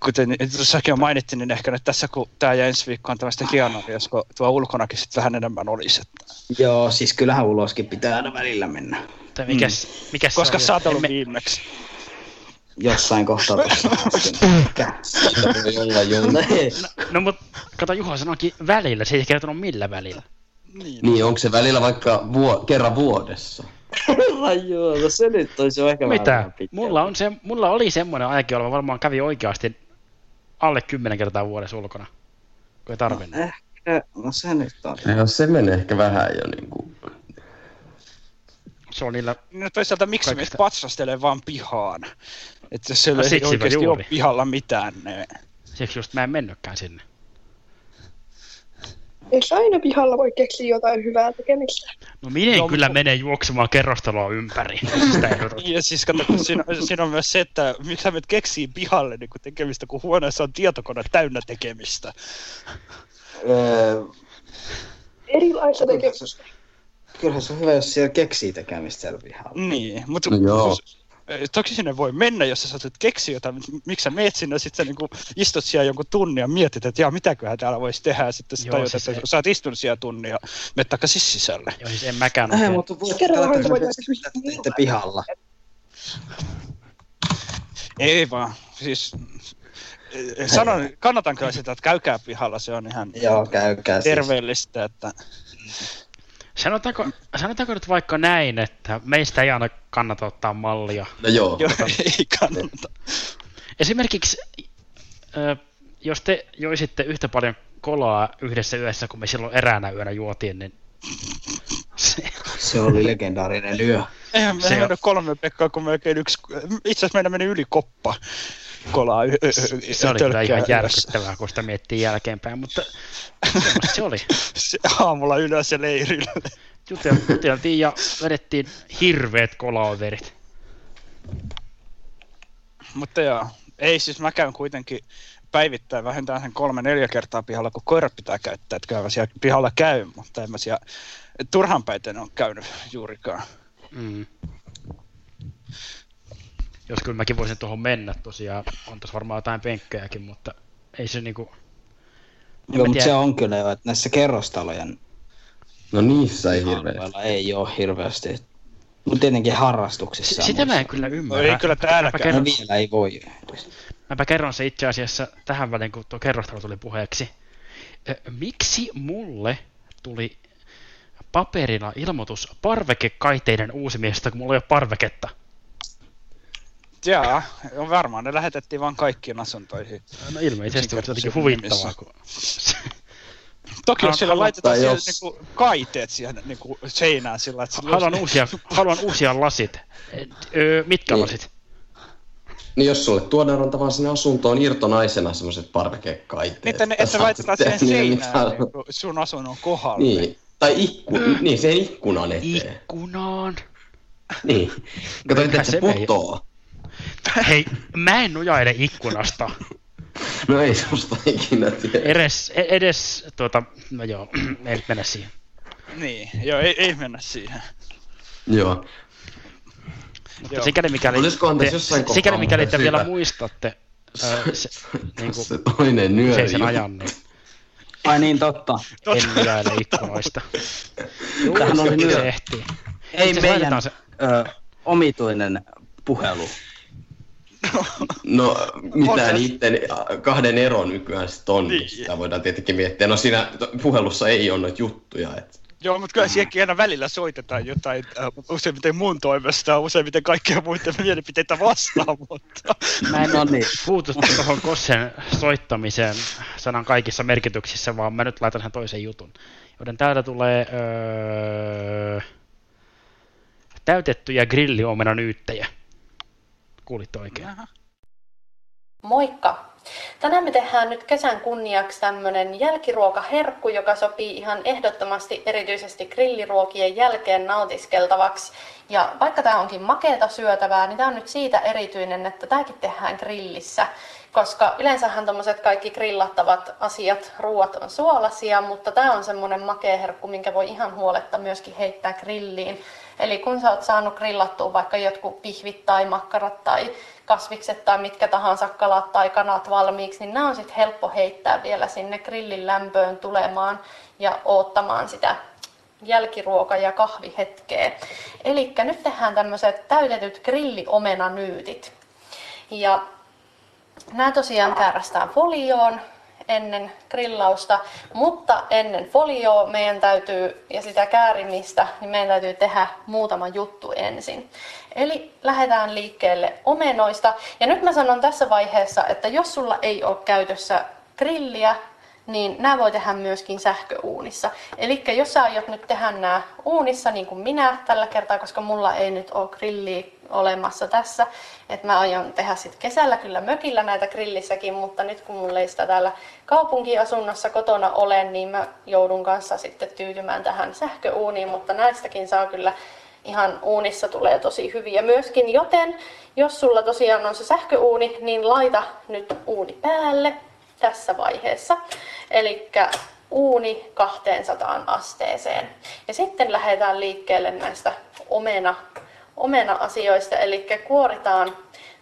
kuten tuossakin on mainittiin, niin ehkä nyt tässä kun tämä ja ensi viikko on tämmöistä hienoa, niin josko tuo ulkonakin sitten vähän enemmän olisi. Että... Joo, siis kyllähän uloskin pitää aina välillä mennä. Tai mikäs, mm. mikäs Koska sä oot ollut Emme- viimeksi. Jossain kohtaa tuossa. Sitä voi olla jollain. No, no mutta kato Juho sanoikin välillä, se ei kertonut millä välillä. Niin. Niin, onko se välillä vaikka vuo, kerran vuodessa? Herran joo, no se nyt olisi jo ehkä Mitä? vähän pitkä. Mulla, on se, mulla oli semmoinen aika, jolloin mä varmaan kävi oikeasti alle kymmenen kertaa vuodessa ulkona, kun ei tarvinnut. Ehkä, no se nyt on. Joo, se menee ehkä vähän jo niinku... Se on niillä, No toisaalta miksi Kaikista- meitä patsastelee vaan pihaan? Että jos siellä No ei oikeasti juuri. ole pihalla mitään, niin... siksi just mä en mennytkään sinne. Eikö aina pihalla voi keksiä jotain hyvää tekemistä? No minä en Joo, kyllä mutta- mene juoksemaan kerrostaloa ympäri. Sitä. Ja siis kato, kun siinä, siinä on myös se, että sä menet keksii pihalle niin kun tekemistä, kun huoneessa on tietokone täynnä tekemistä. Öö, Erilaista tekemistä. kyllähän se on hyvä, jos siellä keksii tekemistä siellä pihalla. Niin, mutta No joo. Toki sinne voi mennä, jos sä saatat keksiä jotain, miksi sä meet sinne, sit sä niinku istut siellä jonkun tunnin ja mietit, että jaa, mitäköhän täällä voisi tehdä, ja sitten sä Joo, tajut, siis että ei- sä oot istunut siellä tunnin ja menet takaisin sisälle. Joo, siis en mäkään Äh, oikein. mutta voit Kerran pelata voi myös tehdä sitä teitte pihalla. Ei vaan, siis eh, sanon, kannatan kyllä sitä, että käykää pihalla, se on ihan Joo, käykää siis. terveellistä, että Sanotaanko, sanotaanko nyt vaikka näin, että meistä ei aina kannata ottaa mallia. No joo. joo, ei kannata. Esimerkiksi, jos te joisitte yhtä paljon kolaa yhdessä yössä, kun me silloin eräänä yönä juotiin, niin se, Se oli legendaarinen yö. Eihän me Se mennyt kolme pekkaa, kun melkein yksi, itse asiassa meidän meni yli koppa kolaa. y- y- y- se oli kyllä ihan järkyttävää, kun sitä miettii jälkeenpäin, mutta se oli. Se aamulla ylös ja leirille. Jutel- Juteltiin ja vedettiin hirveät kolaoverit. Mutta joo, ei siis mä käyn kuitenkin päivittäin vähintään sen kolme neljä kertaa pihalla, kun koirat pitää käyttää, että kyllä mä siellä pihalla käyn, mutta en mä siellä turhan päiten ole käynyt juurikaan. Mm. Jos kyllä mäkin voisin tuohon mennä tosiaan, on tässä varmaan jotain penkkejäkin, mutta ei se niinku... Joo, mutta se on kyllä jo, että näissä kerrostalojen No niissä ei hirveästi. ei ole hirveästi. Mutta tietenkin harrastuksissa. S- sitä mä en kyllä No ymmärrä. ei kyllä täälläkään. kerron, No vielä ei voi. mäpä kerron se itse asiassa tähän väliin, kun tuo kerrostalo tuli puheeksi. Miksi mulle tuli paperina ilmoitus parvekekaiteiden uusimista, kun mulla ei ole parveketta? Jaa, on varmaan ne lähetettiin vaan kaikkiin asuntoihin. No ilmeisesti, mutta jotenkin huvittavaa. Kun... Toki jos Haluan- siellä laitetaan tai siellä jos- niinku kaiteet siihen niinku seinään sillä, että se haluan, uusia, haluan uusia lasit. Öö, mitkä Niin. lasit? Niin jos sulle tuodaan vaan sinne asuntoon irtonaisena semmoset parvekekaiteet. Niitä ne, että Saat laitetaan siihen sitten- niin, seinään niin, niinku sun asunnon kohdalle. Niin, tai ikku, niin sen ikkunan eteen. Ikkunaan. Niin. Kato, että se putoo. Hei, mä en nujaile ikkunasta. No ei susta ikinä tiedä. Edes, e- edes tuota, no joo, ei nyt mennä siihen. Niin, joo, ei, ei mennä siihen. Joo. Mutta Joo. sikäli mikäli, Olisikohan tässä te, jossain sikäli mikäli te vielä muistatte ö, se, niin kuin, Se toinen nyöri. kyseisen ajan, niin Ai niin, totta. en nujaile ikkunoista. Tämähän oli Se nyt ei meidän se, ö, omituinen puhelu. No, mitä On se- niiden kahden ero nykyään sitten on, niin. Sitä voidaan tietenkin miettiä. No siinä puhelussa ei ole noita juttuja. Et. Joo, mutta kyllä siihenkin aina välillä soitetaan jotain, äh, useimmiten mun toimesta, useimmiten kaikkia muiden mielipiteitä vastaan, mutta... mä en No niin. puutu tuohon Kossen soittamiseen sanan kaikissa merkityksissä, vaan mä nyt laitan sen toisen jutun. Joten täältä tulee öö, täytettyjä grilliomenanyyttejä. Kuulit oikein. Moikka! Tänään me tehdään nyt kesän kunniaksi tämmönen jälkiruokaherkku, joka sopii ihan ehdottomasti erityisesti grilliruokien jälkeen nautiskeltavaksi. Ja vaikka tämä onkin makeeta syötävää, niin tämä on nyt siitä erityinen, että tämäkin tehdään grillissä. Koska yleensähän tuommoiset kaikki grillattavat asiat, ruuat on suolasia, mutta tämä on semmoinen makea herkku, minkä voi ihan huoletta myöskin heittää grilliin. Eli kun sä oot saanut grillattua vaikka jotkut pihvit tai makkarat tai kasvikset tai mitkä tahansa kalat tai kanat valmiiksi, niin nämä on sitten helppo heittää vielä sinne grillin lämpöön tulemaan ja oottamaan sitä jälkiruoka- ja kahvihetkeä. Eli nyt tehdään tämmöiset täytetyt grilliomenanyytit. Ja nämä tosiaan käärästään folioon ennen grillausta, mutta ennen folioa meidän täytyy, ja sitä käärimistä, niin meidän täytyy tehdä muutama juttu ensin. Eli lähdetään liikkeelle omenoista. Ja nyt mä sanon tässä vaiheessa, että jos sulla ei ole käytössä grilliä, niin nämä voi tehdä myöskin sähköuunissa. Eli jos sä aiot nyt tehdä nämä uunissa niin kuin minä tällä kertaa, koska mulla ei nyt ole grilliä olemassa tässä, että mä aion tehdä sitten kesällä kyllä mökillä näitä grillissäkin, mutta nyt kun mulla ei sitä täällä kaupunkiasunnossa kotona ole, niin mä joudun kanssa sitten tyytymään tähän sähköuuniin, mutta näistäkin saa kyllä ihan uunissa tulee tosi hyviä myöskin, joten jos sulla tosiaan on se sähköuuni, niin laita nyt uuni päälle tässä vaiheessa. Eli uuni 200 asteeseen. Ja sitten lähdetään liikkeelle näistä omena, omena-asioista, eli kuoritaan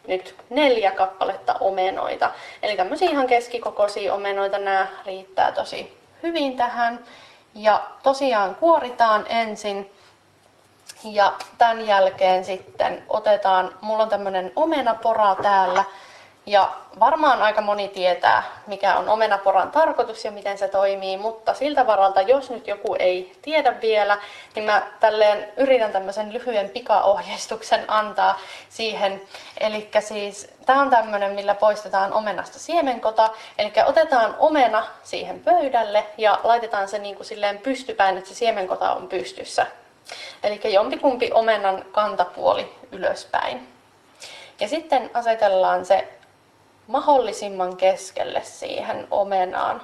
nyt neljä kappaletta omenoita. Eli tämmöisiä ihan keskikokoisia omenoita, nämä riittää tosi hyvin tähän. Ja tosiaan kuoritaan ensin ja tämän jälkeen sitten otetaan, mulla on tämmönen omenapora täällä, ja varmaan aika moni tietää, mikä on omenaporan tarkoitus ja miten se toimii, mutta siltä varalta, jos nyt joku ei tiedä vielä, niin mä tälleen yritän tämmöisen lyhyen pikaohjeistuksen antaa siihen. Eli siis tämä on tämmöinen, millä poistetaan omenasta siemenkota. Eli otetaan omena siihen pöydälle ja laitetaan se niin kuin silleen pystypäin, että se siemenkota on pystyssä. Eli jompikumpi omenan kantapuoli ylöspäin. Ja sitten asetellaan se mahdollisimman keskelle siihen omenaan.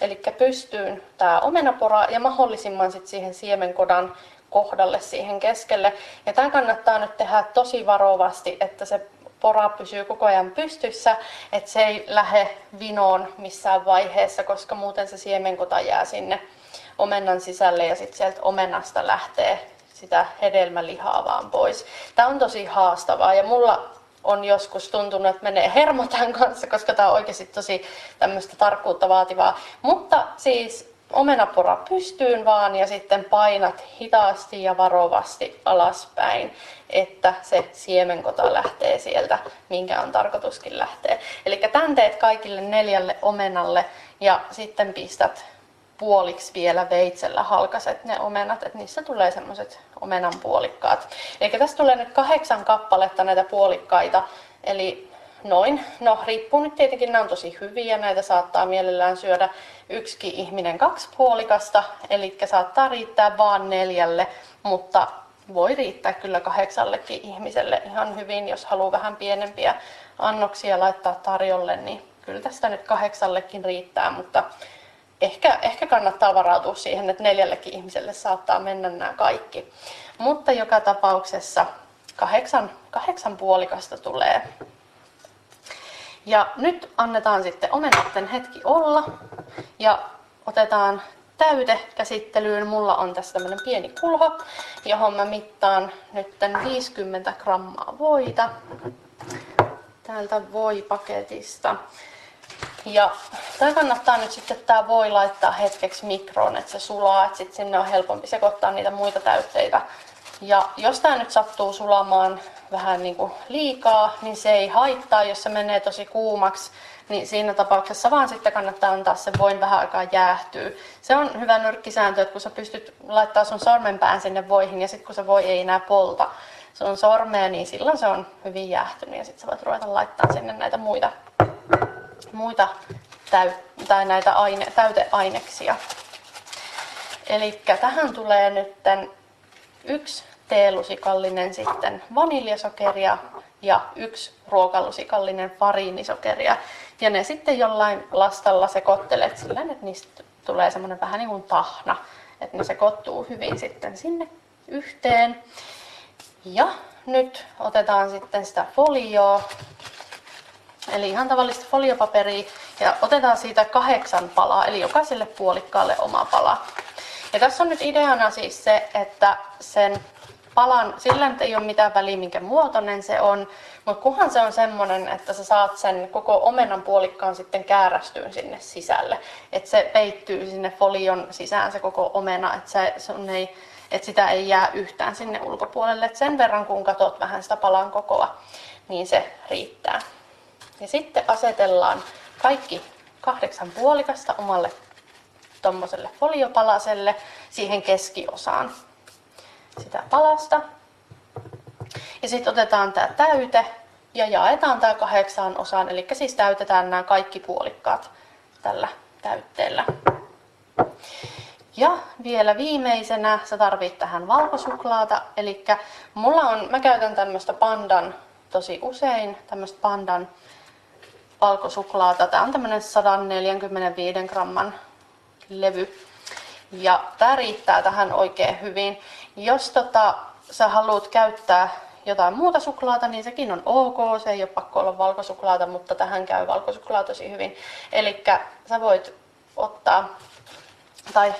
Eli pystyyn tämä omenapora ja mahdollisimman sit siihen siemenkodan kohdalle siihen keskelle. Ja tämä kannattaa nyt tehdä tosi varovasti, että se pora pysyy koko ajan pystyssä, että se ei lähde vinoon missään vaiheessa, koska muuten se siemenkota jää sinne omenan sisälle ja sitten sieltä omenasta lähtee sitä hedelmälihaa vaan pois. Tämä on tosi haastavaa ja mulla on joskus tuntunut, että menee hermo tämän kanssa, koska tämä on oikeasti tosi tämmöistä tarkkuutta vaativaa. Mutta siis omenapora pystyyn vaan ja sitten painat hitaasti ja varovasti alaspäin, että se siemenkota lähtee sieltä, minkä on tarkoituskin lähteä. Eli tämän teet kaikille neljälle omenalle ja sitten pistät puoliksi vielä veitsellä halkaset ne omenat, että niissä tulee semmoiset omenan puolikkaat. Eli tässä tulee nyt kahdeksan kappaletta näitä puolikkaita, eli noin, no riippuu nyt tietenkin, nämä on tosi hyviä, näitä saattaa mielellään syödä yksikin ihminen kaksi puolikasta, eli saattaa riittää vaan neljälle, mutta voi riittää kyllä kahdeksallekin ihmiselle ihan hyvin, jos haluaa vähän pienempiä annoksia laittaa tarjolle, niin kyllä tästä nyt kahdeksallekin riittää, mutta ehkä, ehkä kannattaa varautua siihen, että neljällekin ihmiselle saattaa mennä nämä kaikki. Mutta joka tapauksessa kahdeksan, kahdeksan puolikasta tulee. Ja nyt annetaan sitten omenatten hetki olla ja otetaan täyte käsittelyyn. Mulla on tässä tämmönen pieni kulho, johon mä mittaan nyt 50 grammaa voita täältä voipaketista. Ja tämä kannattaa nyt sitten tämä voi laittaa hetkeksi mikroon, että se sulaa, että sitten sinne on helpompi sekoittaa niitä muita täytteitä. Ja jos tämä nyt sattuu sulamaan vähän niin kuin liikaa, niin se ei haittaa, jos se menee tosi kuumaksi, niin siinä tapauksessa vaan sitten kannattaa antaa se voin vähän aikaa jäähtyä. Se on hyvä nyrkkisääntö, että kun sä pystyt laittaa sun sormenpään sinne voihin ja sitten kun se voi ei enää polta sun sormea, niin silloin se on hyvin jäähtynyt ja sitten sä voit ruveta laittaa sinne näitä muita, muita täy, tai näitä aine, täyteaineksia. Eli tähän tulee nyt yksi teelusikallinen sitten vaniljasokeria ja yksi ruokalusikallinen fariinisokeria. Ja ne sitten jollain lastalla sekoittelet sillä, että niistä tulee semmoinen vähän niin kuin tahna, että ne sekoittuu hyvin sitten sinne yhteen. Ja nyt otetaan sitten sitä folioa, eli ihan tavallista foliopaperia, ja otetaan siitä kahdeksan palaa, eli jokaiselle puolikkaalle oma pala. Ja tässä on nyt ideana siis se, että sen palan, sillä ei ole mitään väliä, minkä muotoinen se on, mutta kunhan se on semmoinen, että sä saat sen koko omenan puolikkaan sitten käärästyyn sinne sisälle. Että se peittyy sinne folion sisään se koko omena, että, se, sun ei, että sitä ei jää yhtään sinne ulkopuolelle. Et sen verran kun katot vähän sitä palan kokoa, niin se riittää. Ja sitten asetellaan kaikki kahdeksan puolikasta omalle tuommoiselle foliopalaselle siihen keskiosaan sitä palasta. Ja sitten otetaan tämä täyte ja jaetaan tämä kahdeksaan osaan, eli siis täytetään nämä kaikki puolikkaat tällä täytteellä. Ja vielä viimeisenä sä tarvit tähän valkosuklaata, eli mulla on, mä käytän tämmöistä pandan tosi usein, tämmöistä pandan valkosuklaata. Tämä on tämmöinen 145 gramman levy. Ja tämä riittää tähän oikein hyvin. Jos tota, sä haluat käyttää jotain muuta suklaata, niin sekin on ok. Se ei ole pakko olla valkosuklaata, mutta tähän käy valkosuklaa tosi hyvin. Eli sä voit ottaa, tai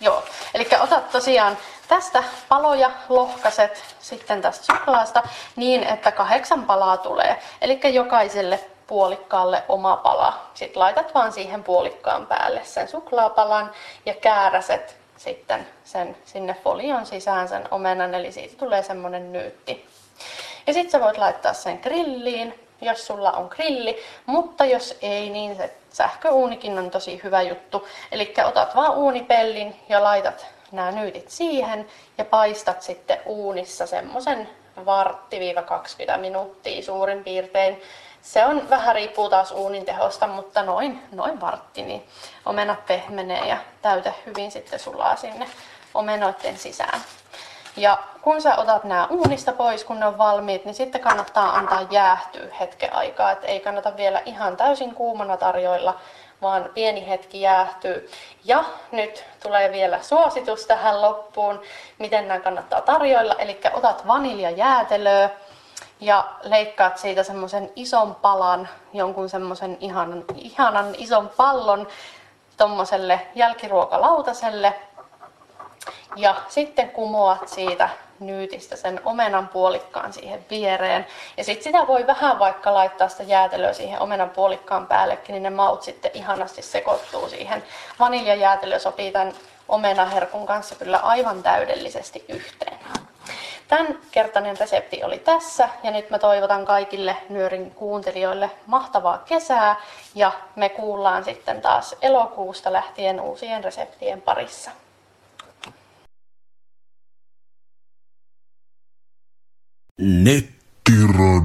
joo, eli otat tosiaan tästä paloja, lohkaset sitten tästä suklaasta niin, että kahdeksan palaa tulee. Eli jokaiselle puolikkaalle oma pala. Sitten laitat vaan siihen puolikkaan päälle sen suklaapalan ja kääräset sitten sen sinne folion sisään sen omenan, eli siitä tulee semmonen nyytti. Ja sitten sä voit laittaa sen grilliin, jos sulla on grilli, mutta jos ei, niin se sähköuunikin on tosi hyvä juttu. Eli otat vaan uunipellin ja laitat nämä nyytit siihen ja paistat sitten uunissa semmoisen vartti-20 minuuttia suurin piirtein. Se on vähän riippuu taas uunin tehosta, mutta noin, noin vartti, niin omenat pehmenee ja täytä hyvin sitten sulaa sinne omenoiden sisään. Ja kun sä otat nämä uunista pois, kun ne on valmiit, niin sitten kannattaa antaa jäähtyä hetken aikaa. Et ei kannata vielä ihan täysin kuumana tarjoilla, vaan pieni hetki jäähtyy. Ja nyt tulee vielä suositus tähän loppuun, miten nämä kannattaa tarjoilla. Eli otat vaniljajäätelöä, ja leikkaat siitä semmoisen ison palan, jonkun semmoisen ihanan, ihanan ison pallon tommoselle jälkiruokalautaselle. Ja sitten kumoat siitä nyytistä sen omenan puolikkaan siihen viereen. Ja sitten sitä voi vähän vaikka laittaa sitä jäätelöä siihen omenan puolikkaan päällekin, niin ne maut sitten ihanasti sekoittuu siihen. Vaniljajäätelö sopii tämän omenaherkun kanssa kyllä aivan täydellisesti yhteen. Tämän kertainen resepti oli tässä ja nyt mä toivotan kaikille Nyörin kuuntelijoille mahtavaa kesää ja me kuullaan sitten taas elokuusta lähtien uusien reseptien parissa. Nettiradio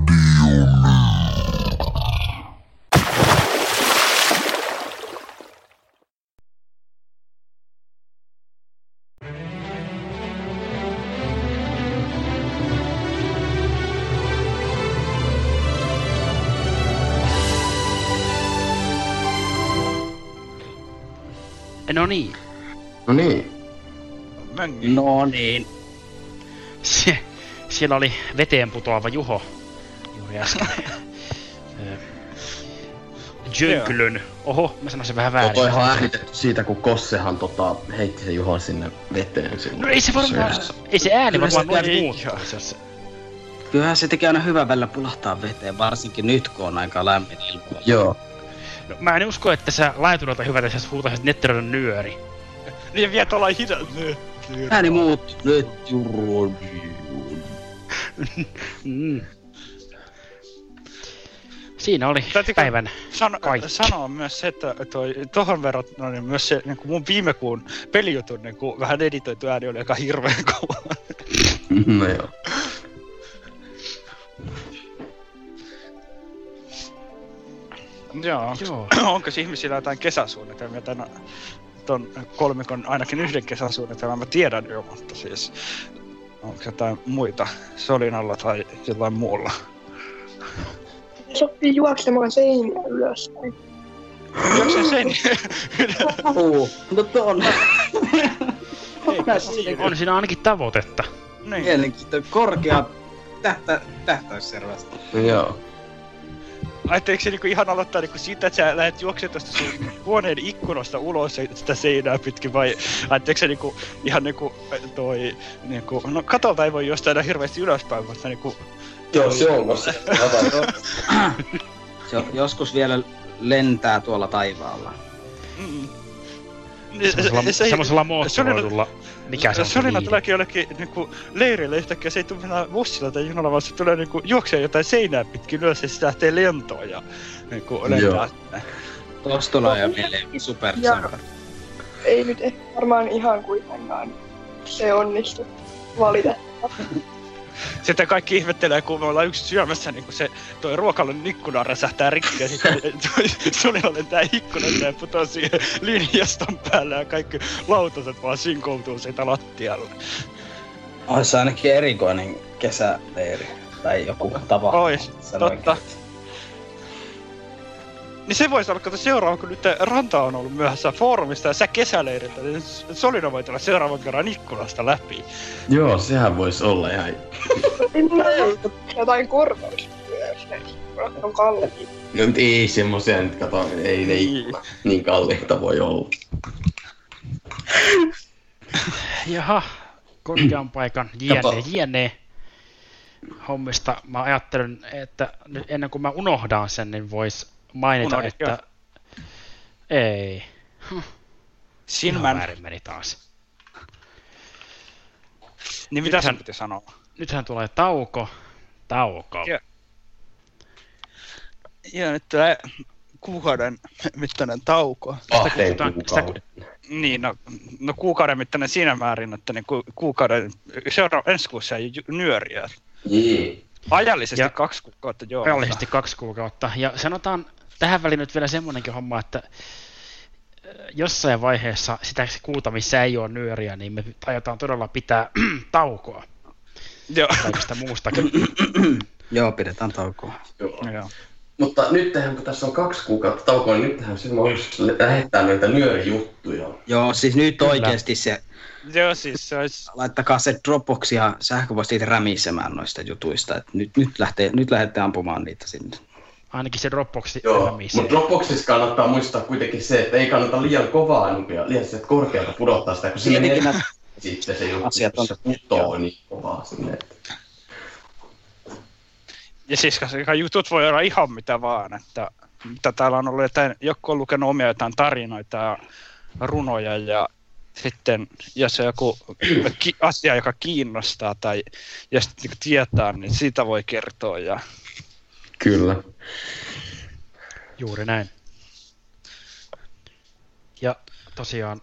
No niin. No niin. Möngi. No niin. Sie- siellä oli veteen putoava Juho juuri äsken. Jönklön. Oho, mä sanoisin vähän väärin. toihan on äänitetty siitä, kun Kossehan tota, heitti sen Juhon sinne veteen. Sinne. No ei se varmaan, ei se ääni Kyllä se varmaan noin muuttuisi. Kyllähän se tekee aina hyvä välillä pulahtaa veteen, varsinkin nyt kun on aika lämmin ilma. Joo. No, mä en usko, että sä laiturilta hyvä, että sä huutaisit netterön nyöri. Niin vielä tuolla hidas. Ääni. Nyt jurru. Mm. Siinä oli Täytyykö päivän Sano, kaikki. sanoa myös se, että toi, tohon verrattuna niin myös se niin kuin mun viime kuun pelijutun niin kuin vähän editoitu ääni oli aika hirveän kova. No joo. Joo. Joo. Onko ihmisillä jotain kesäsuunnitelmia tänä ton kolmikon ainakin yhden kesäsuunnitelman mä tiedän jo, mutta siis onko jotain muita solinalla tai jotain muulla? Sopii juoksemaan seiniä ylöspäin. Juoksen sen Uu, no ton. On siinä ainakin tavoitetta. niin. Mielenkiintoinen korkea tähtä, tähtäysservästä. No joo. Ajatteliko se niinku ihan aloittaa niinku siitä, että sä lähdet juoksemaan tuosta sun huoneen ikkunasta ulos sitä seinää pitkin, vai ajatteliko se niinku ihan niinku toi niinku, no katolta ei voi juosta enää hirveästi ylöspäin, mutta niinku... Joo, se on vasta. Se on, joskus vielä lentää tuolla taivaalla. Mm. Semmoisella, se- se- semmoisella se- moottoroidulla. Se oli liivi? tuleekin jollekin niinku leirille yhtäkkiä, se ei tule millään bussilla tai junalla, vaan se tulee niinku juoksee jotain seinää pitkin ylös ja se lähtee lentoon ja niinku lentää Joo. sinne. Tosta tulee jo mieleen super ei nyt ehkä varmaan ihan kuitenkaan se onnistu valitettavasti. Sitten kaikki ihmettelee, kun me ollaan yksi syömässä, niin kun se toi ruokalon ikkuna räsähtää rikki ja sitten toi Sunilla lentää ikkunasta ja putoaa siihen linjaston päälle ja kaikki lautaset vaan sinkoutuu siitä lattialle. Olisi ainakin erikoinen kesäleiri. Tai joku tapahtuma. Ois, totta. Niin se voisi olla, kato seuraava, kun nyt Ranta on ollut myöhässä foorumista ja sä kesäleiriltä, niin Solina voi tulla seuraavan kerran ikkunasta läpi. Joo, sehän voisi olla ihan... Jotain ikkunat on kalliit. No ei semmosia nyt kato, ei ne ikkunat niin kalliita voi olla. Jaha, korkean paikan jne, jne. hommista. Mä ajattelen, että nyt ennen kuin mä unohdan sen, niin vois mainita, Unohdit että... Ei. Huh. Sinman. Ihan väärin meni taas. Niin mitä Nythän- piti sanoa? Nythän tulee tauko. Tauko. Joo. Ja nyt tulee kuukauden mittainen tauko. Kahteen kuukauden. Niin, no, no kuukauden mittainen siinä määrin, että niin ku, kuukauden, seuraava ensi kuussa ei nyöriä. Jee. Ajallisesti Ja- ja, kaksi kuukautta, joo. Ajallisesti kaksi kuukautta. Ja sanotaan tähän väliin nyt vielä semmonenkin homma, että äh, jossain vaiheessa sitä kuuta, missä ei ole nyöriä, niin me aiotaan todella pitää taukoa Joo. kaikesta muustakin. Joo, pidetään taukoa. Joo. Joo. Mutta nythän kun tässä on kaksi kuukautta taukoa, niin nythän se mahdollisuus lähettää noita nyörijuttuja. Joo, siis nyt Kyllä. oikeesti se, Joo, siis se olisi... laittakaa se Dropbox ja sähköpostit rämisemään noista jutuista. Et nyt, nyt, lähtee, nyt lähdette ampumaan niitä sinne. Ainakin se Dropboxi Joo, mutta Dropboxissa kannattaa muistaa kuitenkin se, että ei kannata liian kovaa ja liian sieltä korkealta pudottaa sitä, kun menee Tietenkin nämä sitten se juttu, asiat on- se putoo niin kovaa sinne. että- Ja siis koska jutut voi olla ihan mitä vaan, että mitä täällä on ollut jotain, joku on lukenut omia jotain tarinoita ja runoja ja sitten jos on joku asia, joka kiinnostaa tai jos niinku tietää, niin siitä voi kertoa ja Kyllä. Juuri näin. Ja tosiaan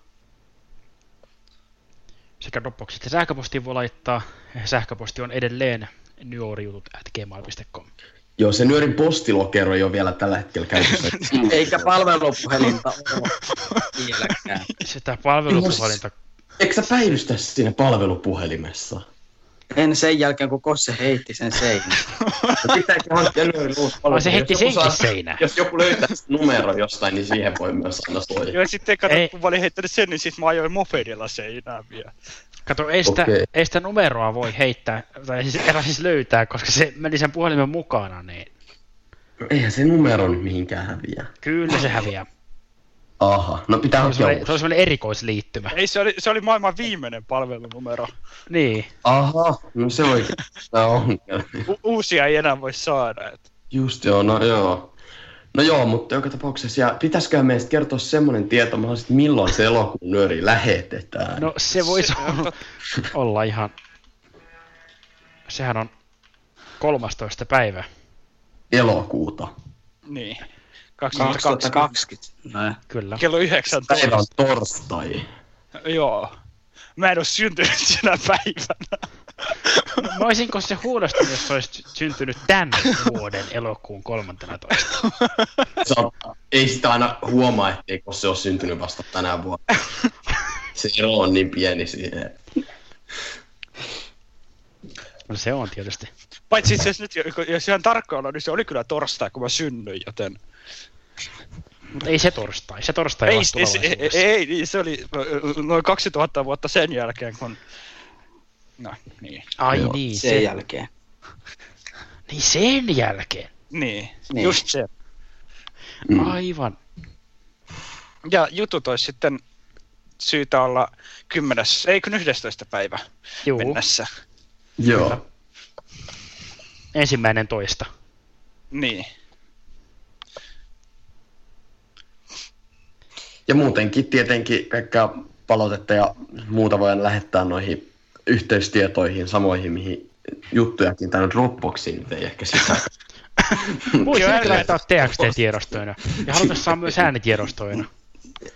sekä Dropboxit että sähköpostiin voi laittaa. Sähköposti on edelleen nyorijutut.gmail.com. Joo, se nyörin postilokero ei ole vielä tällä hetkellä käytössä. Eikä palvelupuhelinta ole vieläkään. Sitä palvelupuhelinta Eikö sä päivystä siinä palvelupuhelimessa? En sen jälkeen, kun Kosse heitti sen seinään. Pitääkö hankkia nyörin uusi palvelu? Ai se heitti Jos joku senkin saa- seinään. Jos joku löytää sen numero jostain, niin siihen voi myös aina soittaa. Joo, ja sitten kato, Ei. kun mä olin heittänyt sen, niin sit mä ajoin mopedilla seinään vielä. Kato, ei sitä, Okei. ei sitä numeroa voi heittää, tai siis, erä siis löytää, koska se meni sen puhelimen mukana, niin Eihän se numero nyt mihinkään häviä. kyllä se häviää. Aha, no pitää Se on hakea semmoinen, se uusi. on semmoinen erikoisliittymä. Ei, se oli, se oli maailman viimeinen palvelunumero. Niin. Aha, no se voi Tää on. U- uusia ei enää voi saada. Et. Just joo, no joo. No joo, mutta joka tapauksessa, ja pitäisiköhän meistä kertoa semmoinen tieto mahdollisesti, milloin se elokuun nyöri lähetetään? No se voisi Se olla, olla ihan... Sehän on 13. päivä. Elokuuta. Niin. 2020. 2020. Näin. Kyllä. Kello 19. Päivä on torstai. Joo. Mä en oo syntynyt sinä päivänä. Mä olisinko se huolestunut, jos se olisi syntynyt tämän vuoden elokuun 13. Se on, ei sitä aina huomaa, etteikö se ole syntynyt vasta tänä vuonna. Se ero on niin pieni siihen. No se on tietysti. Paitsi itse asiassa nyt, jos ihan tarkkaan on, niin se oli kyllä torstai, kun mä synnyin, joten... Mutta ei se torstai. Se torstai Ei, ei, ei, se- ei, ei, niin se oli noin 2000 vuotta sen jälkeen, kun... No, niin. Ai Joo. niin, Sen se, jälkeen. niin sen jälkeen. Niin, Niin. just se. Mm. Aivan. Ja jutut olisi sitten syytä olla 10, ei kun 11. päivä Juu, mennessä. Joo. Ensimmäinen toista. Niin. Ja muutenkin tietenkin kaikkea palautetta ja muuta voidaan lähettää noihin yhteystietoihin, samoihin mihin juttujakin tänne Dropboxiin, nyt ei ehkä sitä. Joo, ehkä älä- laittaa TXT-tiedostoina. Ja halutaan saa myös äänitiedostoina.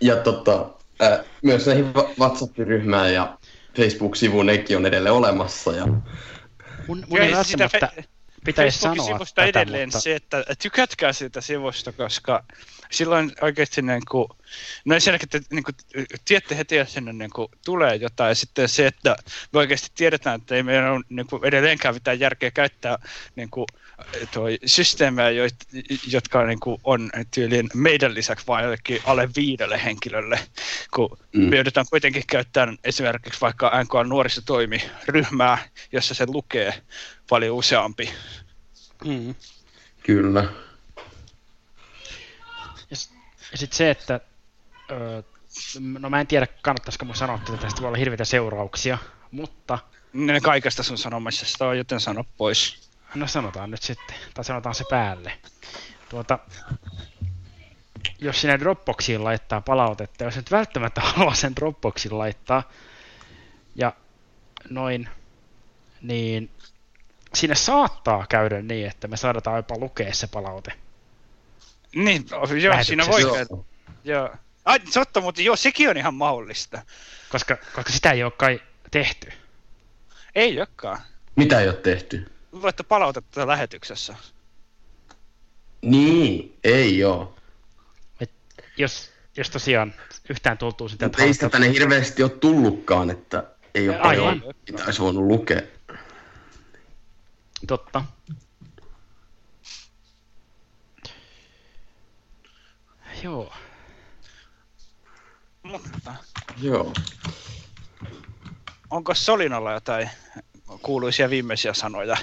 Ja tota, äh, myös näihin WhatsApp-ryhmään ja Facebook-sivuun nekin on edelleen olemassa. Ja Mun, mun ei sitä välttämättä fe- pitäisi sanoa sivusta tätä, edelleen mutta... se, että tykätkää siitä sivusta, koska silloin oikeasti niin kuin, no ensinnäkin te niin kuin, tiedätte heti, jos sinne niin kuin, tulee jotain, ja sitten se, että me oikeasti tiedetään, että ei meidän ole niin kuin, edelleenkään mitään järkeä käyttää niin kuin, toi systeemejä, joit- jotka niin kuin, on tyyliin meidän lisäksi vain jollekin alle viidelle henkilölle, kun Mm. me joudutaan kuitenkin käyttämään esimerkiksi vaikka NKA nuorisotoimi ryhmää, jossa se lukee paljon useampi. Mm. kyllä. Ja sitten se, että... Öö, no mä en tiedä, kannattaisiko mun sanoa, että tästä voi olla hirveitä seurauksia, mutta Ne kaikesta sun sanomisesta on, joten sano pois. no sanotaan nyt sitten, tai sanotaan se päälle. Tuota, jos sinne Dropboxiin laittaa palautetta, jos nyt välttämättä haluaa sen Dropboxiin laittaa, ja noin, niin siinä saattaa käydä niin, että me saadaan jopa lukea se palaute. Niin, joo, siinä voi käydä. Joo. Ai, totta, mutta joo, sekin on ihan mahdollista. Koska, koska sitä ei ole kai tehty. Ei olekaan. Mitä ei ole tehty? Voitte palautetta lähetyksessä. Niin, ei oo. Jos, jos tosiaan yhtään tuntuu sitä, Mutta ei sitä tänne hirveästi ole tullutkaan, että ei ole Aivan. paljon, mitä olisi voinut lukea. Totta. Joo. Mutta Joo. onko Solinalla jotain kuuluisia viimeisiä sanoja?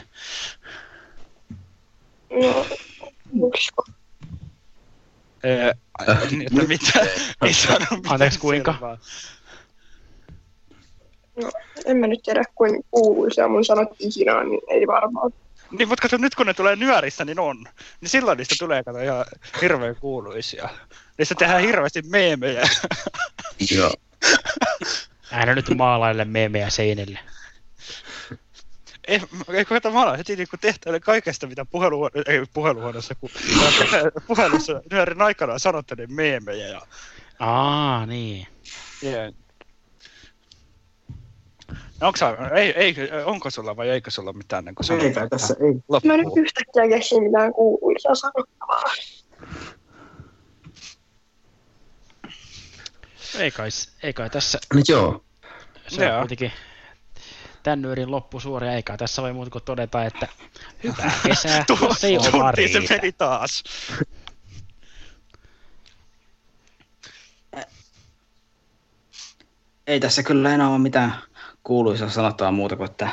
No, usko. Öö, niin, että mitä? Ei sano mitään Anteeksi, kuinka? selvää. No, en mä nyt tiedä, kuin kuuluisia mun sanot ikinä niin ei varmaan. Niin, mutta kato, nyt kun ne tulee nyörissä, niin on. Niin silloin niistä tulee kato ihan hirveän kuuluisia. Niistä tehdään hirveästi meemejä. Joo. Älä nyt maalaille meemejä seinille. Ei, ei koeta mä alan heti niinku tehtäille kaikesta, mitä puheluhuone, ei puheluhuoneessa, kun puhelussa nyörin aikana sanotte ne meemejä. Ja, Aa, niin. yeah. No, onko, ei, ei, onko sulla vai eikö sulla mitään niin sanottavaa? Ei kai tässä, ei. Mä nyt loppuun? yhtäkkiä keksin mitään kuuluisia sanottavaa. Ei kai, ei kai tässä, No joo. se on kuitenkin tän nyörin loppusuoria, eikä tässä voi muuta kuin todeta, että hyvää kesää, jos ei ole Tuntiin se meni taas. ei tässä kyllä enää ole mitään kuuluisa sanottavaa muuta kuin, että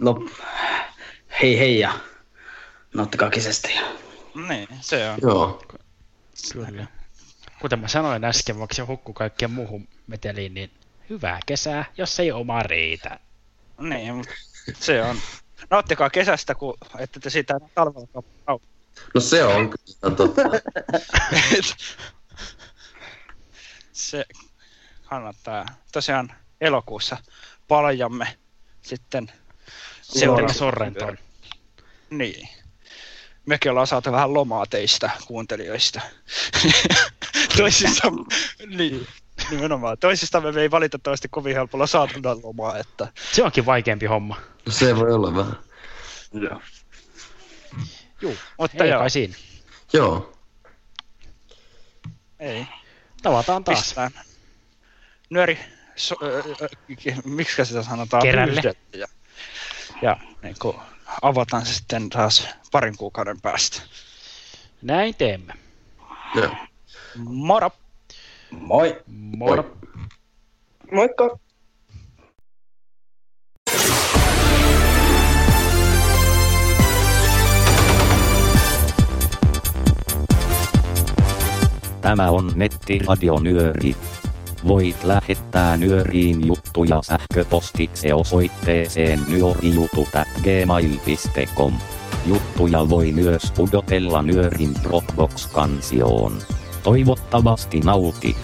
lop... hei hei ja nauttikaa kesästä. Ja... Niin, se on. Joo. Kyllä. Kuten mä sanoin äsken, vaikka se hukku kaikkeen muuhun meteliin, niin hyvää kesää, jos ei oma riitä. Niin, mutta se on. Nauttikaa kesästä, kun ette te siitä talvella. No se on kyllä totta. se kannattaa. Tosiaan elokuussa paljamme sitten Seuraava sorrentoon. Niin. Mekin ollaan saatu vähän lomaa teistä kuuntelijoista. Toisista, niin, nimenomaan. Toisista me ei valitettavasti kovin helpolla saatu lomaa, että... Se onkin vaikeampi homma. No se voi olla vähän. Joo. Juu, Mutta ei joo. kai siinä. Joo. Ei. Tavataan taas. Pistään. Nyöri, so, ö, miksi sitä sanotaan? Kerälle. Ja, ja niin kuin, avataan se sitten taas parin kuukauden päästä. Näin teemme. Joo. Moro! Moi! Moro! Moikka! Tämä on nettiradio Nyöri. Voit lähettää Nyöriin juttuja sähköpostitse osoitteeseen nyörijutut@gmail.com. Juttuja voi myös pudotella Nyörin Dropbox-kansioon. Toivottavasti nautit.